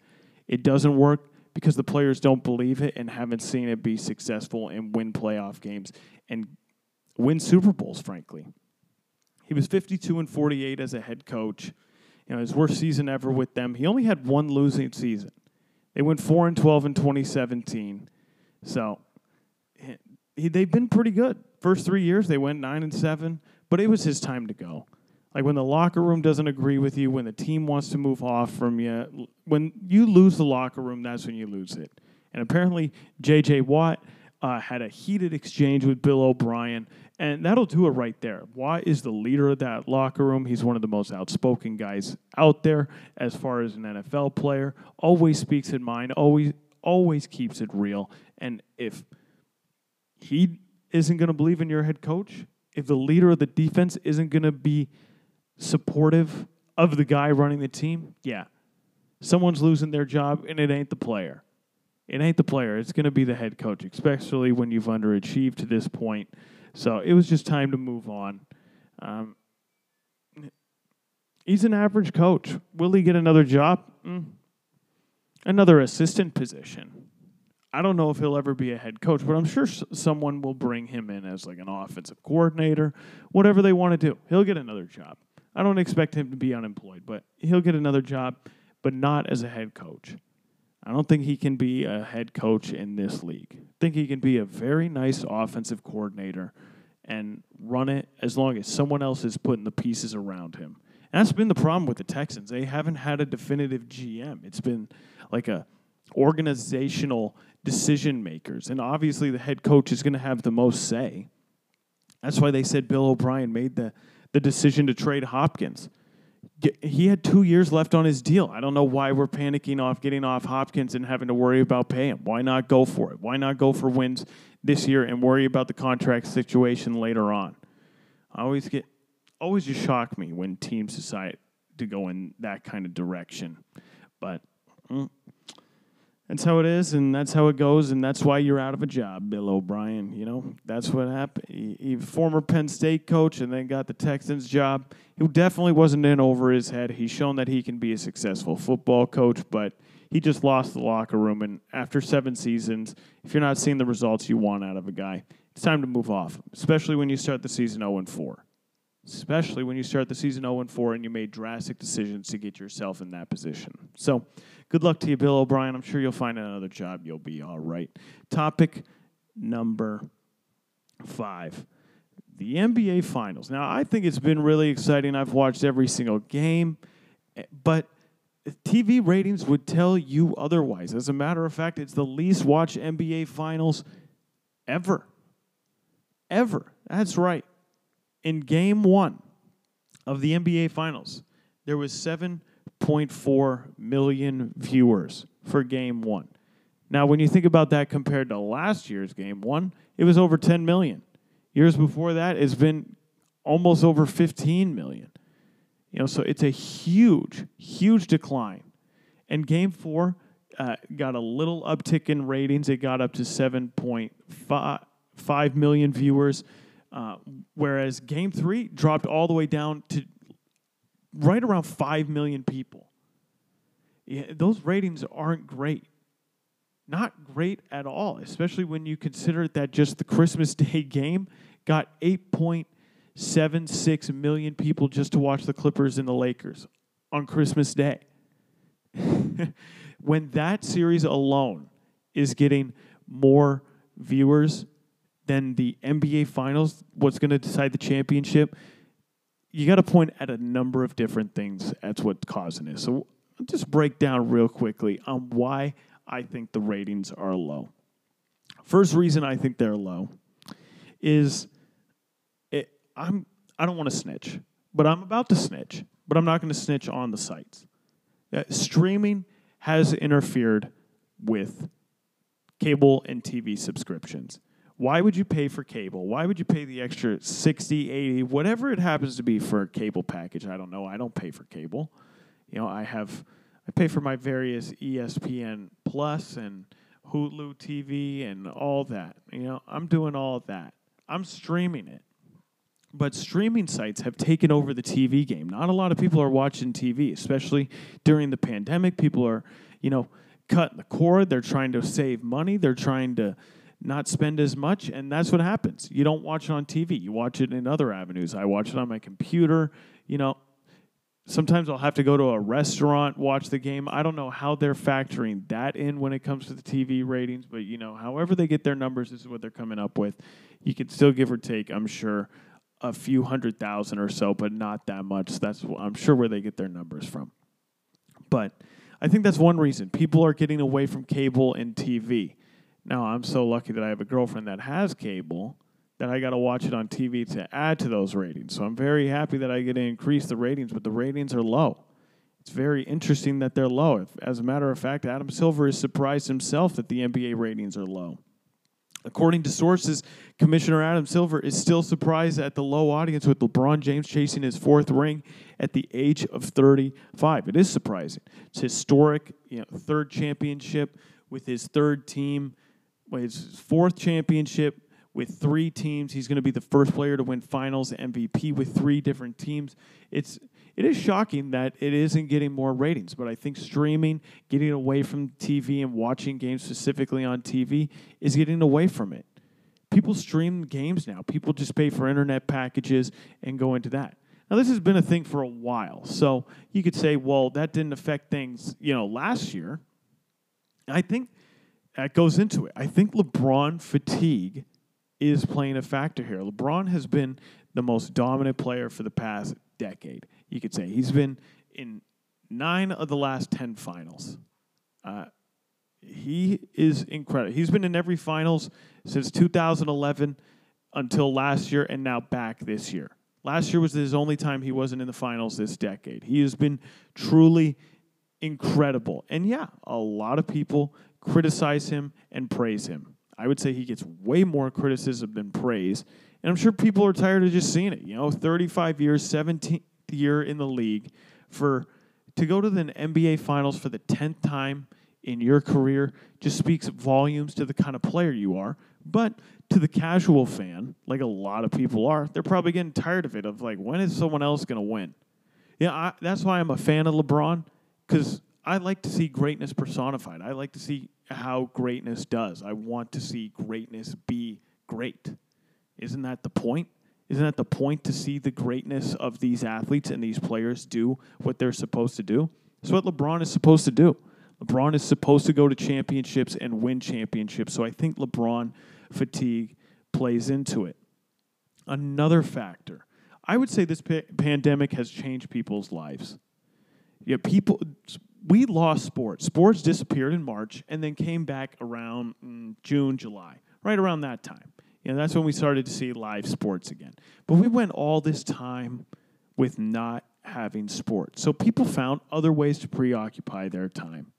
it doesn't work because the players don't believe it and haven't seen it be successful and win playoff games and win Super Bowls, frankly. He was 52 and 48 as a head coach. You know, his worst season ever with them. He only had one losing season. They went 4 and 12 in 2017. So he, they've been pretty good. First 3 years they went 9 and 7, but it was his time to go. Like when the locker room doesn't agree with you, when the team wants to move off from you, when you lose the locker room, that's when you lose it. And apparently, J.J. Watt uh, had a heated exchange with Bill O'Brien, and that'll do it right there. Watt is the leader of that locker room. He's one of the most outspoken guys out there as far as an NFL player. Always speaks in mind. Always, always keeps it real. And if he isn't going to believe in your head coach, if the leader of the defense isn't going to be supportive of the guy running the team, yeah, someone's losing their job, and it ain't the player. It ain't the player. It's going to be the head coach, especially when you've underachieved to this point. So it was just time to move on. Um, he's an average coach. Will he get another job? Mm. Another assistant position. I don't know if he'll ever be a head coach, but I'm sure s- someone will bring him in as like an offensive coordinator, whatever they want to do. He'll get another job. I don't expect him to be unemployed, but he'll get another job, but not as a head coach. I don't think he can be a head coach in this league. I think he can be a very nice offensive coordinator and run it as long as someone else is putting the pieces around him. And that's been the problem with the Texans. They haven't had a definitive GM. It's been like a organizational decision makers. And obviously the head coach is going to have the most say. That's why they said Bill O'Brien made the, the decision to trade Hopkins he had two years left on his deal. I don't know why we're panicking off getting off Hopkins and having to worry about paying. Why not go for it? Why not go for wins this year and worry about the contract situation later on? I always get always just shock me when teams decide to go in that kind of direction. But mm, that's how it is, and that's how it goes, and that's why you're out of a job, Bill O'Brien. You know, that's what happened. He, he former Penn State coach, and then got the Texans job. He definitely wasn't in over his head. He's shown that he can be a successful football coach, but he just lost the locker room. And after seven seasons, if you're not seeing the results you want out of a guy, it's time to move off. Especially when you start the season 0 4 especially when you start the season 0 4 and you made drastic decisions to get yourself in that position. So, good luck to you, Bill O'Brien. I'm sure you'll find another job. You'll be all right. Topic number five the NBA Finals. Now, I think it's been really exciting. I've watched every single game, eh, but TV ratings would tell you otherwise. As a matter of fact, it's the least watched NBA Finals ever. Ever. That's right in game one of the NBA Finals, there was 7.4 million viewers for game one. Now, when you think about that compared to last year's game one, it was over 10 million. Years before that, it's been almost over 15 million. You know, so it's a huge, huge decline. And game four uh, got a little uptick in ratings. It got up to 7.5 million viewers. Uh, whereas game three dropped all the way down to right around 5 million people. Yeah, those ratings aren't great. Not great at all, especially when you consider that just the Christmas Day game got 8.76 million people just to watch the Clippers and the Lakers on Christmas Day. when that series alone is getting more viewers than the NBA Finals, what's going to decide the championship, you got to point at a number of different things. That's what's causing it. So I'll just break down real quickly on why I think the ratings are low. First reason I think they're low is it, I'm I don't want to snitch, but I'm about to snitch. But I'm not going to snitch on the sites. Uh, streaming has interfered with cable and TV subscriptions. Why would you pay for cable? Why would you pay the extra 60, 80, whatever it happens to be for a cable package? I don't know. I don't pay for cable. You know, I have I pay for my various ESPN Plus and Hulu TV and all that. You know, I'm doing all of that. I'm streaming it. But streaming sites have taken over the TV game. Not a lot of people are watching TV, especially during the pandemic. People are, you know, cutting the cord. They're trying to save money. They're trying to not spend as much, and that's what happens. You don't watch it on TV. You watch it in other avenues. I watch it on my computer. You know, sometimes I'll have to go to a restaurant, watch the game. I don't know how they're factoring that in when it comes to the TV ratings, but you know, however they get their numbers, this is what they're coming up with. You can still give or take, I'm sure, a few hundred thousand or so, but not that much. That's I'm sure where they get their numbers from. But I think that's one reason people are getting away from cable and TV. Now, I'm so lucky that I have a girlfriend that has cable that I got to watch it on TV to add to those ratings. So I'm very happy that I get to increase the ratings, but the ratings are low. It's very interesting that they're low. As a matter of fact, Adam Silver is surprised himself that the NBA ratings are low. According to sources, Commissioner Adam Silver is still surprised at the low audience with LeBron James chasing his fourth ring at the age of 35. It is surprising. It's historic, you know, third championship with his third team his fourth championship with three teams. He's going to be the first player to win Finals MVP with three different teams. It's it is shocking that it isn't getting more ratings, but I think streaming, getting away from TV and watching games specifically on TV, is getting away from it. People stream games now. People just pay for internet packages and go into that. Now, this has been a thing for a while, so you could say, well, that didn't affect things, you know, last year. I think that goes into it. I think LeBron fatigue is playing a factor here. LeBron has been the most dominant player for the past decade. You could say he's been in nine of the last ten finals. Uh, he is incredible. He's been in every finals since 2011 until last year, and now back this year. Last year was his only time he wasn't in the finals this decade. He has been truly incredible. And yeah, a lot of people criticize him and praise him. I would say he gets way more criticism than praise. And I'm sure people are tired of just seeing it. You know, 35 years, 17th year in the league for to go to the NBA finals for the 10th time in your career just speaks volumes to the kind of player you are. But to the casual fan, like a lot of people are, they're probably getting tired of it of like when is someone else going to win? Yeah, I, that's why I'm a fan of LeBron cuz I like to see greatness personified. I like to see how greatness does. I want to see greatness be great. Isn't that the point? Isn't that the point to see the greatness of these athletes and these players do what they're supposed to do? That's what LeBron is supposed to do. LeBron is supposed to go to championships and win championships. So I think LeBron fatigue plays into it. Another factor, I would say this pa- pandemic has changed people's lives. Yeah, people we lost sports. Sports disappeared in March and then came back around mm, June, July, right around that time. You know, that's when we started to see live sports again. But we went all this time with not having sports. So people found other ways to preoccupy their time.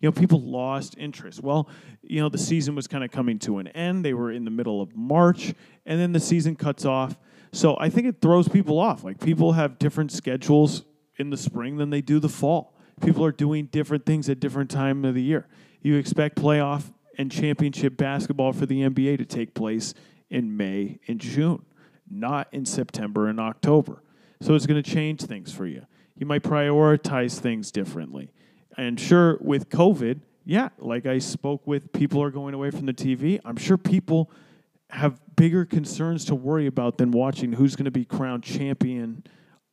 You know, people lost interest. Well, you know, the season was kind of coming to an end. They were in the middle of March, and then the season cuts off. So I think it throws people off. Like people have different schedules in the spring than they do the fall people are doing different things at different time of the year. You expect playoff and championship basketball for the NBA to take place in May and June, not in September and October. So it's going to change things for you. You might prioritize things differently. And sure, with COVID, yeah, like I spoke with, people are going away from the TV. I'm sure people have bigger concerns to worry about than watching who's going to be crowned champion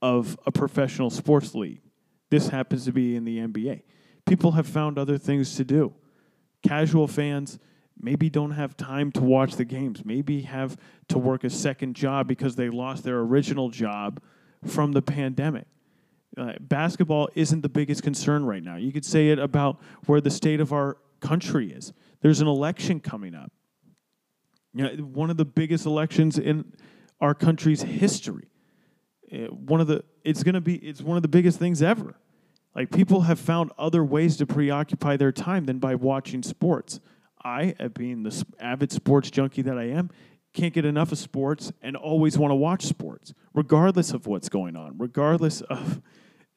of a professional sports league. This happens to be in the NBA. People have found other things to do. Casual fans maybe don't have time to watch the games, maybe have to work a second job because they lost their original job from the pandemic. Uh, basketball isn't the biggest concern right now. You could say it about where the state of our country is. There's an election coming up. You know, one of the biggest elections in our country's history. Uh, one of the it's going to be it's one of the biggest things ever. Like people have found other ways to preoccupy their time than by watching sports. I, being the avid sports junkie that I am, can't get enough of sports and always want to watch sports, regardless of what's going on, regardless of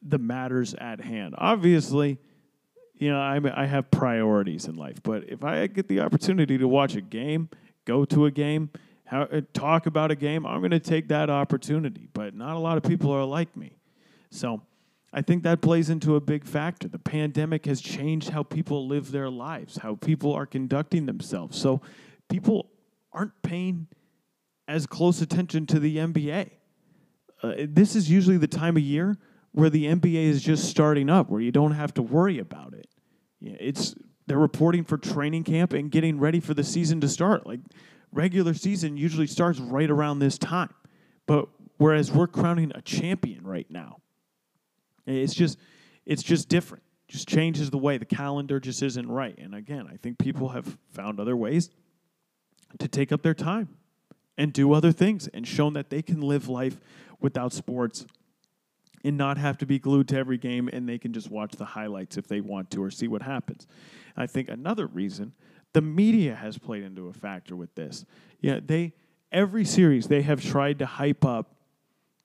the matters at hand. Obviously, you know, I, I have priorities in life, but if I get the opportunity to watch a game, go to a game, how, uh, talk about a game, I'm going to take that opportunity. But not a lot of people are like me. So I think that plays into a big factor. The pandemic has changed how people live their lives, how people are conducting themselves. So people aren't paying as close attention to the NBA. Uh, this is usually the time of year where the NBA is just starting up, where you don't have to worry about it. It's they're reporting for training camp and getting ready for the season to start. Like regular season usually starts right around this time. But whereas we're crowning a champion right now. It's just it's just different. Just changes the way the calendar just isn't right. And again, I think people have found other ways to take up their time and do other things and shown that they can live life without sports and not have to be glued to every game and they can just watch the highlights if they want to or see what happens. I think another reason the media has played into a factor with this. Yeah, they every series they have tried to hype up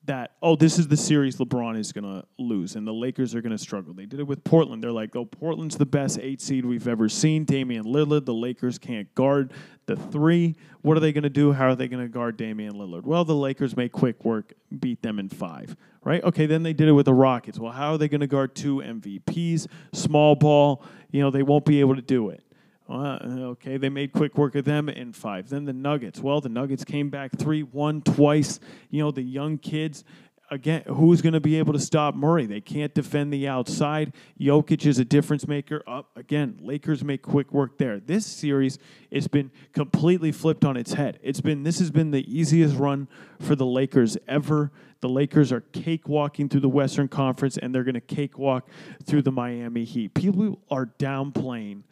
that oh this is the series LeBron is going to lose and the Lakers are going to struggle. They did it with Portland. They're like, "Oh, Portland's the best 8 seed we've ever seen. Damian Lillard, the Lakers can't guard the 3. What are they going to do? How are they going to guard Damian Lillard?" Well, the Lakers make quick work, beat them in 5, right? Okay, then they did it with the Rockets. Well, how are they going to guard two MVPs? Small ball, you know, they won't be able to do it. Uh, okay, they made quick work of them in five. Then the Nuggets. Well, the Nuggets came back 3 1 twice. You know, the young kids. Again, who's going to be able to stop Murray? They can't defend the outside. Jokic is a difference maker. Up again, Lakers make quick work there. This series has been completely flipped on its head. It's been this has been the easiest run for the Lakers ever. The Lakers are cakewalking through the Western Conference, and they're going to cakewalk through the Miami Heat. People are downplaying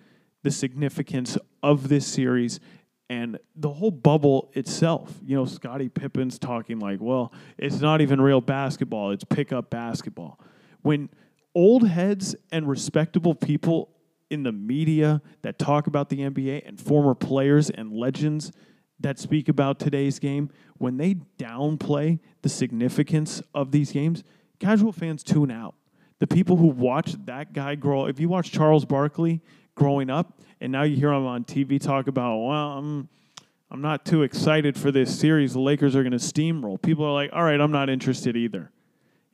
the significance of this series and the whole bubble itself. You know, Scottie Pippen's talking like, well, it's not even real basketball, it's pickup basketball. When old heads and respectable people in the media that talk about the NBA and former players and legends that speak about today's game, when they downplay the significance of these games, casual fans tune out. The people who watch that guy grow, if you watch Charles Barkley growing up, and now you hear him on TV talk about, well, I'm, I'm not too excited for this series. The Lakers are going to steamroll. People are like, all right, I'm not interested either.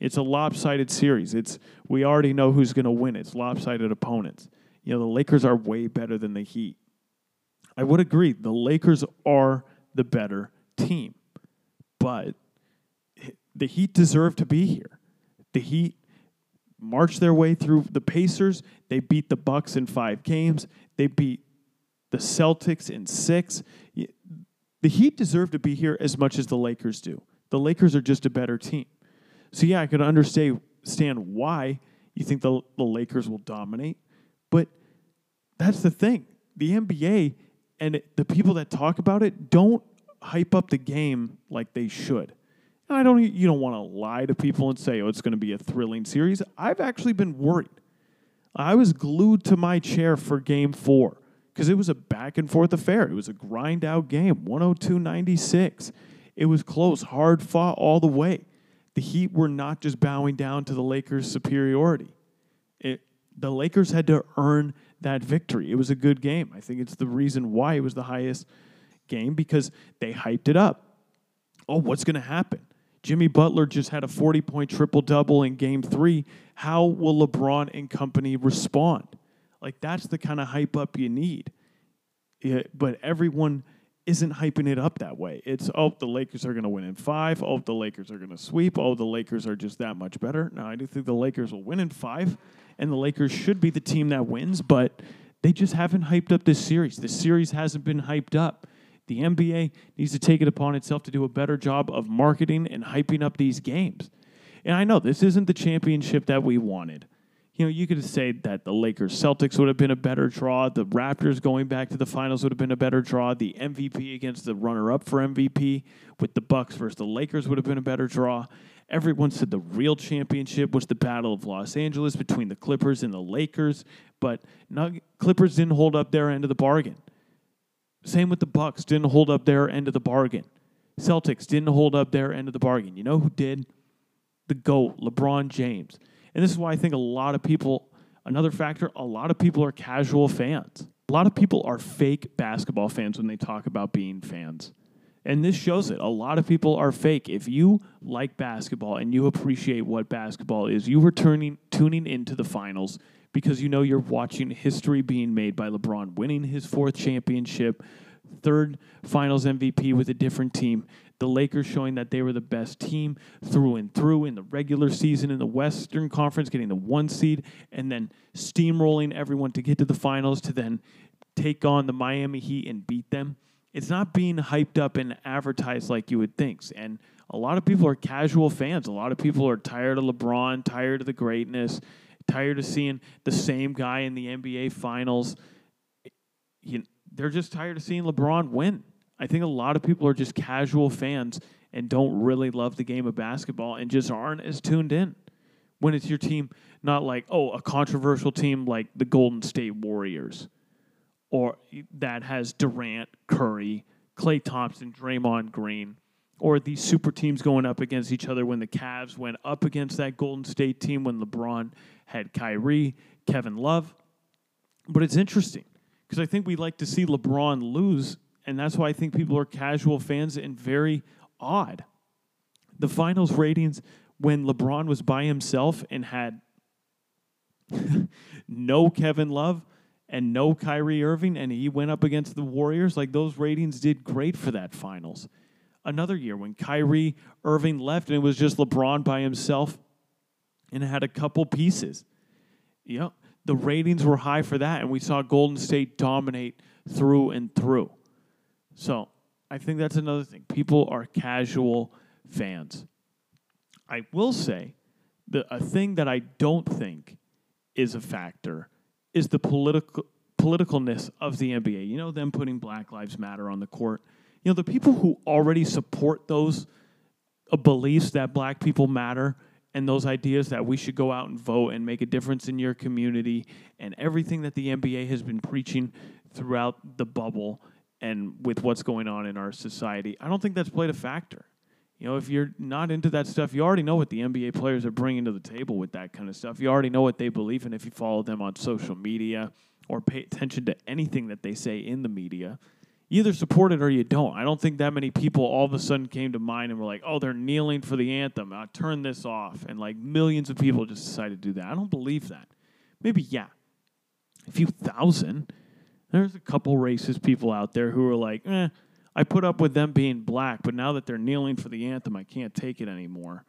It's a lopsided series. It's we already know who's going to win. It's lopsided opponents. You know, the Lakers are way better than the Heat. I would agree. The Lakers are the better team. But the Heat deserve to be here. The Heat marched their way through the Pacers. They beat the Bucks in five games. They beat the Celtics in six. The Heat deserve to be here as much as the Lakers do. The Lakers are just a better team. So yeah, I can understand why you think the, the Lakers will dominate, but that's the thing. The NBA and the people that talk about it don't hype up the game like they should. I don't you don't want to lie to people and say, "Oh, it's going to be a thrilling series." I've actually been worried. I was glued to my chair for game 4 because it was a back and forth affair. It was a grind out game, 102-96. It was close, hard fought all the way. The Heat were not just bowing down to the Lakers' superiority. It, the Lakers had to earn that victory. It was a good game. I think it's the reason why it was the highest game because they hyped it up. Oh, what's going to happen? Jimmy Butler just had a 40 point triple double in game three. How will LeBron and company respond? Like, that's the kind of hype up you need. It, but everyone isn't hyping it up that way. It's, oh, the Lakers are going to win in five. Oh, the Lakers are going to sweep. Oh, the Lakers are just that much better. Now, I do think the Lakers will win in five, and the Lakers should be the team that wins, but they just haven't hyped up this series. The series hasn't been hyped up. The NBA needs to take it upon itself to do a better job of marketing and hyping up these games. And I know this isn't the championship that we wanted. You know, you could say that the Lakers Celtics would have been a better draw. The Raptors going back to the finals would have been a better draw. The MVP against the runner up for MVP with the Bucks versus the Lakers would have been a better draw. Everyone said the real championship was the Battle of Los Angeles between the Clippers and the Lakers, but Clippers didn't hold up their end of the bargain. Same with the Bucks, didn't hold up their end of the bargain. Celtics didn't hold up their end of the bargain. You know who did? The GOAT, LeBron James. And this is why I think a lot of people, another factor, a lot of people are casual fans. A lot of people are fake basketball fans when they talk about being fans. And this shows it. A lot of people are fake. If you like basketball and you appreciate what basketball is, you were turning, tuning into the finals because you know you're watching history being made by LeBron winning his fourth championship, third finals MVP with a different team. The Lakers showing that they were the best team through and through in the regular season in the Western Conference, getting the one seed, and then steamrolling everyone to get to the finals to then take on the Miami Heat and beat them. It's not being hyped up and advertised like you would think. And a lot of people are casual fans. A lot of people are tired of LeBron, tired of the greatness, tired of seeing the same guy in the NBA finals. You, they're just tired of seeing LeBron win. I think a lot of people are just casual fans and don't really love the game of basketball and just aren't as tuned in when it's your team, not like, oh, a controversial team like the Golden State Warriors or that has Durant, Curry, Klay Thompson, Draymond Green, or these super teams going up against each other when the Cavs went up against that Golden State team when LeBron had Kyrie, Kevin Love. But it's interesting because I think we like to see LeBron lose, and that's why I think people are casual fans and very odd. The finals ratings when LeBron was by himself and had no Kevin Love and no Kyrie Irving, and he went up against the Warriors, like those ratings did great for that finals. Another year when Kyrie Irving left and it was just LeBron by himself and had a couple pieces. You know, the ratings were high for that, and we saw Golden State dominate through and through. So I think that's another thing. People are casual fans. I will say that a thing that I don't think is a factor is the political politicalness of the NBA. You know, them putting Black Lives Matter on the court. You know, the people who already support those uh, beliefs that black people matter and those ideas that we should go out and vote and make a difference in your community and everything that the NBA has been preaching throughout the bubble and with what's going on in our society. I don't think that's played a factor. You know, if you're not into that stuff, you already know what the NBA players are bringing to the table with that kind of stuff. You already know what they believe in if you follow them on social media or pay attention to anything that they say in the media. Either support it or you don't. I don't think that many people all of a sudden came to mind and were like, oh, they're kneeling for the anthem. I'll turn this off. And like millions of people just decided to do that. I don't believe that. Maybe, yeah, a few thousand. There's a couple racist people out there who are like, eh, I put up with them being black, but now that they're kneeling for the anthem, I can't take it anymore.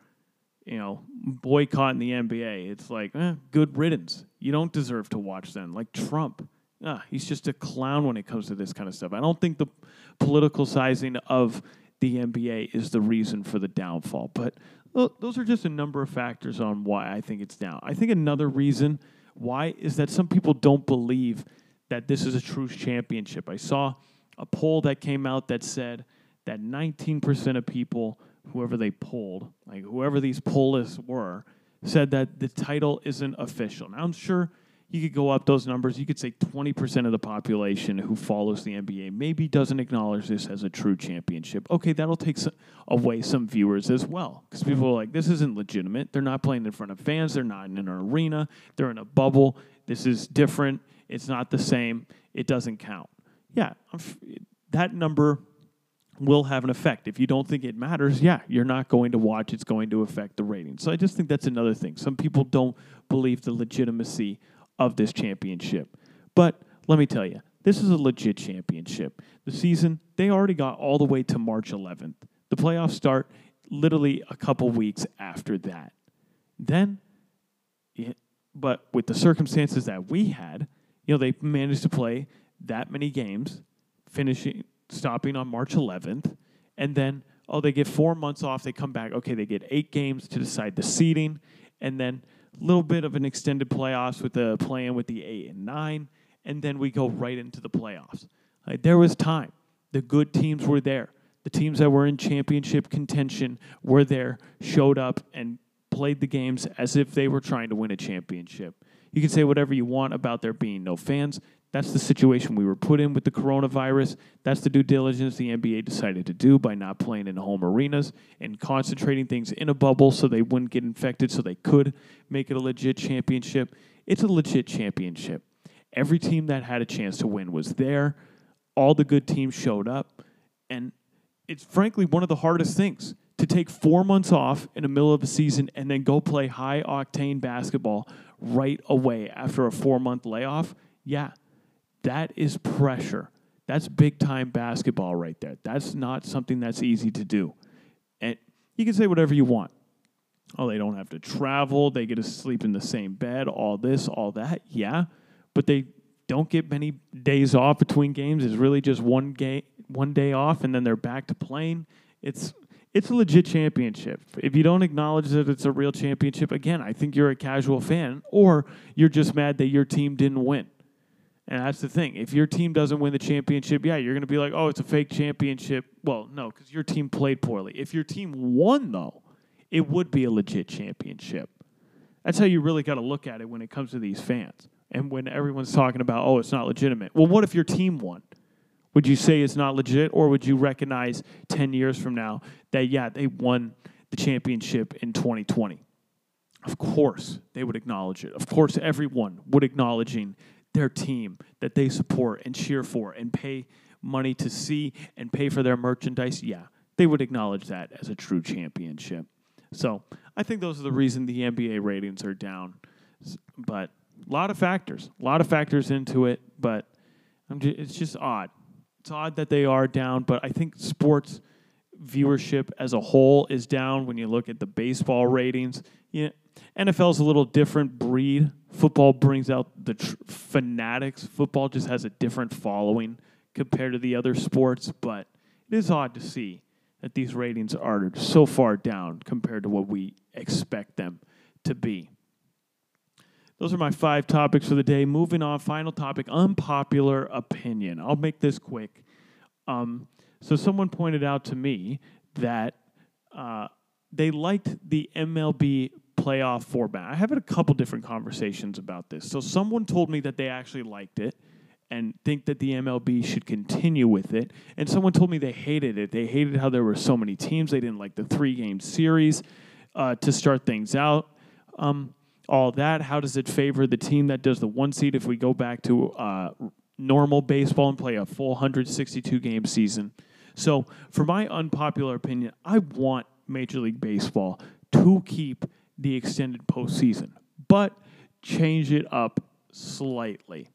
You know, boycotting the NBA. It's like, eh, good riddance. You don't deserve to watch them. Like Trump. Ah, he's just a clown when it comes to this kind of stuff. I don't think the political sizing of the NBA is the reason for the downfall. But those are just a number of factors on why I think it's down. I think another reason why is that some people don't believe that this is a true championship. I saw a poll that came out that said that 19% of people, whoever they polled, like whoever these pollists were, said that the title isn't official. Now, I'm sure you could go up those numbers. You could say 20% of the population who follows the NBA maybe doesn't acknowledge this as a true championship. Okay, that'll take some, away some viewers as well because people are like, this isn't legitimate. They're not playing in front of fans, they're not in an arena, they're in a bubble. This is different. It's not the same. It doesn't count yeah, that number will have an effect. If you don't think it matters, yeah, you're not going to watch. It's going to affect the ratings. So I just think that's another thing. Some people don't believe the legitimacy of this championship. But let me tell you, this is a legit championship. The season, they already got all the way to March 11th. The playoffs start literally a couple weeks after that. Then, but with the circumstances that we had, you know, they managed to play that many games, finishing stopping on March 11th, and then oh they get four months off. They come back. Okay, they get eight games to decide the seeding, and then little bit of an extended playoffs with the playing with the eight and nine, and then we go right into the playoffs. Like, there was time. The good teams were there. The teams that were in championship contention were there, showed up, and played the games as if they were trying to win a championship. You can say whatever you want about there being no fans. That's the situation we were put in with the coronavirus. That's the due diligence the NBA decided to do by not playing in home arenas and concentrating things in a bubble so they wouldn't get infected so they could make it a legit championship. It's a legit championship. Every team that had a chance to win was there. All the good teams showed up. And it's frankly one of the hardest things to take four months off in the middle of a season and then go play high octane basketball right away after a four month layoff. Yeah, that is pressure. That's big time basketball right there. That's not something that's easy to do. And you can say whatever you want. Oh, they don't have to travel. They get to sleep in the same bed, all this, all that. Yeah. But they don't get many days off between games. It's really just one game, one day off, and then they're back to playing. It's it's a legit championship. If you don't acknowledge that it's a real championship, again, I think you're a casual fan, or you're just mad that your team didn't win. And that's the thing. If your team doesn't win the championship, yeah, you're going to be like, oh, it's a fake championship. Well, no, because your team played poorly. If your team won, though, it would be a legit championship. That's how you really got to look at it when it comes to these fans. And when everyone's talking about, oh, it's not legitimate. Well, what if your team won? Would you say it's not legit, or would you recognize 10 years from now that, yeah, they won the championship in 2020? Of course, they would acknowledge it. Of course, everyone would acknowledging their team that they support and cheer for and pay money to see and pay for their merchandise, yeah, they would acknowledge that as a true championship. So I think those are the reason the NBA ratings are down. But a lot of factors, a lot of factors into it. But just, it's just odd. It's odd that they are down. But I think sports viewership as a whole is down when you look at the baseball ratings. Yeah, NFL's a little different breed. Football brings out the tr- fanatics. Football just has a different following compared to the other sports, but it is odd to see that these ratings are so far down compared to what we expect them to be. Those are my five topics for the day. Moving on, final topic unpopular opinion. I'll make this quick. Um, so, someone pointed out to me that uh, they liked the MLB playoff format. I have had a couple different conversations about this. So someone told me that they actually liked it and think that the MLB should continue with it. And someone told me they hated it. They hated how there were so many teams. They didn't like the three game series uh, to start things out. Um, all that. How does it favor the team that does the one seed if we go back to uh, normal baseball and play a full 162 game season? So, for my unpopular opinion, I want Major League Baseball to keep the extended postseason, but change it up slightly.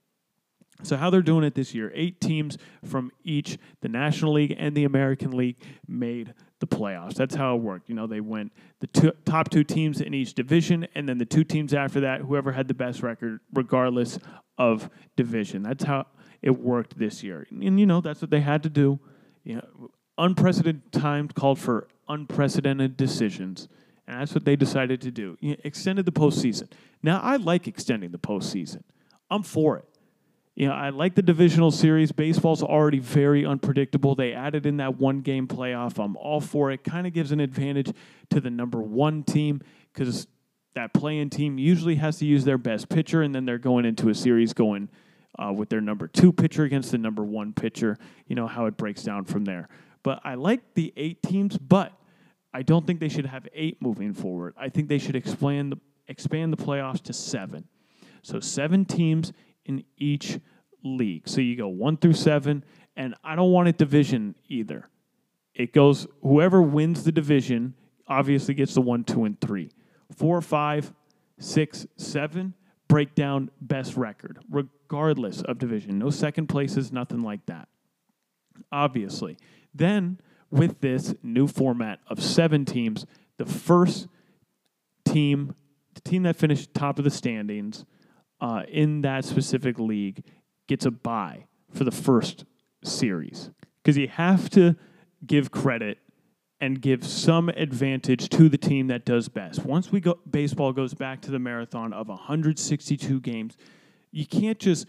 So, how they're doing it this year eight teams from each, the National League and the American League, made the playoffs. That's how it worked. You know, they went the two, top two teams in each division, and then the two teams after that, whoever had the best record, regardless of division. That's how it worked this year. And, you know, that's what they had to do. You know, unprecedented times called for unprecedented decisions. And that's what they decided to do. You know, extended the postseason. Now, I like extending the postseason. I'm for it. You know, I like the divisional series. Baseball's already very unpredictable. They added in that one game playoff. I'm all for it. Kind of gives an advantage to the number one team because that playing team usually has to use their best pitcher, and then they're going into a series going uh, with their number two pitcher against the number one pitcher. You know how it breaks down from there. But I like the eight teams, but I don't think they should have eight moving forward. I think they should expand the, expand the playoffs to seven. So seven teams in each league. So you go one through seven, and I don't want it division either. It goes whoever wins the division obviously gets the one, two, and three. Four, five, six, seven break down best record, regardless of division. No second places, nothing like that. Obviously. Then with this new format of seven teams, the first team, the team that finished top of the standings uh, in that specific league, gets a bye for the first series. Because you have to give credit and give some advantage to the team that does best. Once we go, baseball goes back to the marathon of 162 games, you can't just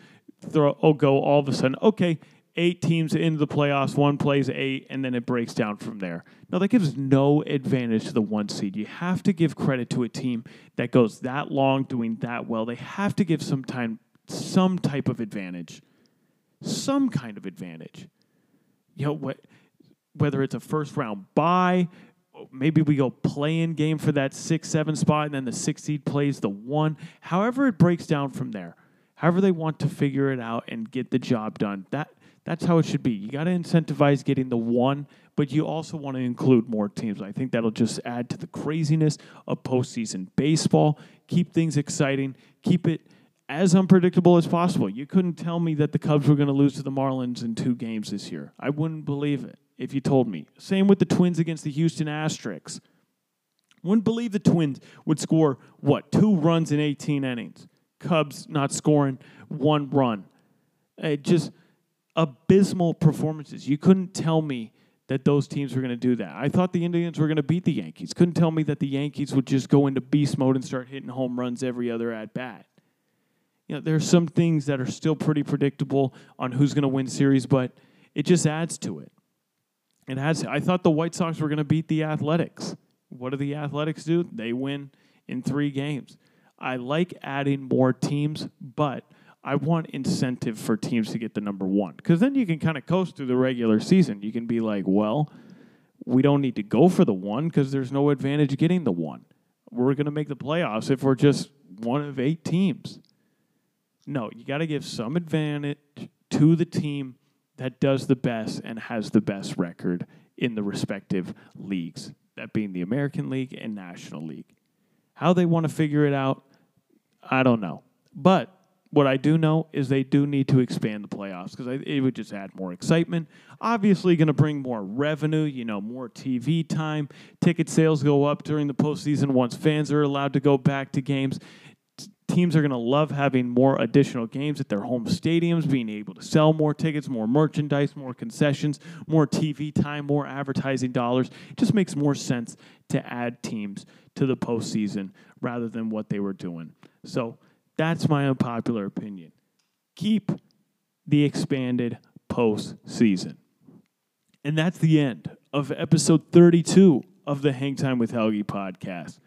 throw oh go all of a sudden. Okay, eight teams into the playoffs, one plays eight, and then it breaks down from there. Now, that gives no advantage to the one seed. You have to give credit to a team that goes that long doing that well. They have to give some time, some type of advantage, some kind of advantage. You know what? Whether it's a first round bye, maybe we go play in game for that six seven spot, and then the six seed plays the one. However, it breaks down from there. However, they want to figure it out and get the job done. That That's how it should be. You got to incentivize getting the one, but you also want to include more teams. I think that'll just add to the craziness of postseason baseball, keep things exciting, keep it as unpredictable as possible. You couldn't tell me that the Cubs were going to lose to the Marlins in two games this year. I wouldn't believe it if you told me. Same with the Twins against the Houston Asterix. Wouldn't believe the Twins would score, what, two runs in 18 innings. Cubs not scoring one run. It just abysmal performances. You couldn't tell me that those teams were going to do that. I thought the Indians were going to beat the Yankees. Couldn't tell me that the Yankees would just go into beast mode and start hitting home runs every other at bat. You know, there are some things that are still pretty predictable on who's going to win series, but it just adds to it. It adds. I thought the White Sox were going to beat the Athletics. What do the Athletics do? They win in three games. I like adding more teams, but I want incentive for teams to get the number one because then you can kind of coast through the regular season. You can be like, well, we don't need to go for the one because there's no advantage getting the one. We're going to make the playoffs if we're just one of eight teams. No, you got to give some advantage to the team that does the best and has the best record in the respective leagues, that being the American League and National League. How they want to figure it out, I don't know. But what I do know is they do need to expand the playoffs because it would just add more excitement. Obviously, going to bring more revenue, you know, more TV time. Ticket sales go up during the postseason once fans are allowed to go back to games teams are going to love having more additional games at their home stadiums, being able to sell more tickets, more merchandise, more concessions, more TV time, more advertising dollars. It just makes more sense to add teams to the postseason rather than what they were doing. So that's my unpopular opinion. Keep the expanded postseason. And that's the end of episode 32 of the Hang Time with Helgi podcast.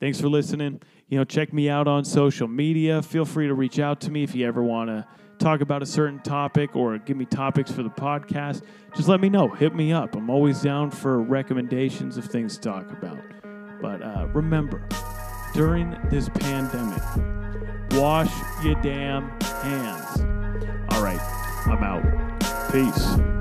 Thanks for listening you know, check me out on social media. Feel free to reach out to me if you ever want to talk about a certain topic or give me topics for the podcast. Just let me know. Hit me up. I'm always down for recommendations of things to talk about. But uh, remember, during this pandemic, wash your damn hands. All right, I'm out. Peace.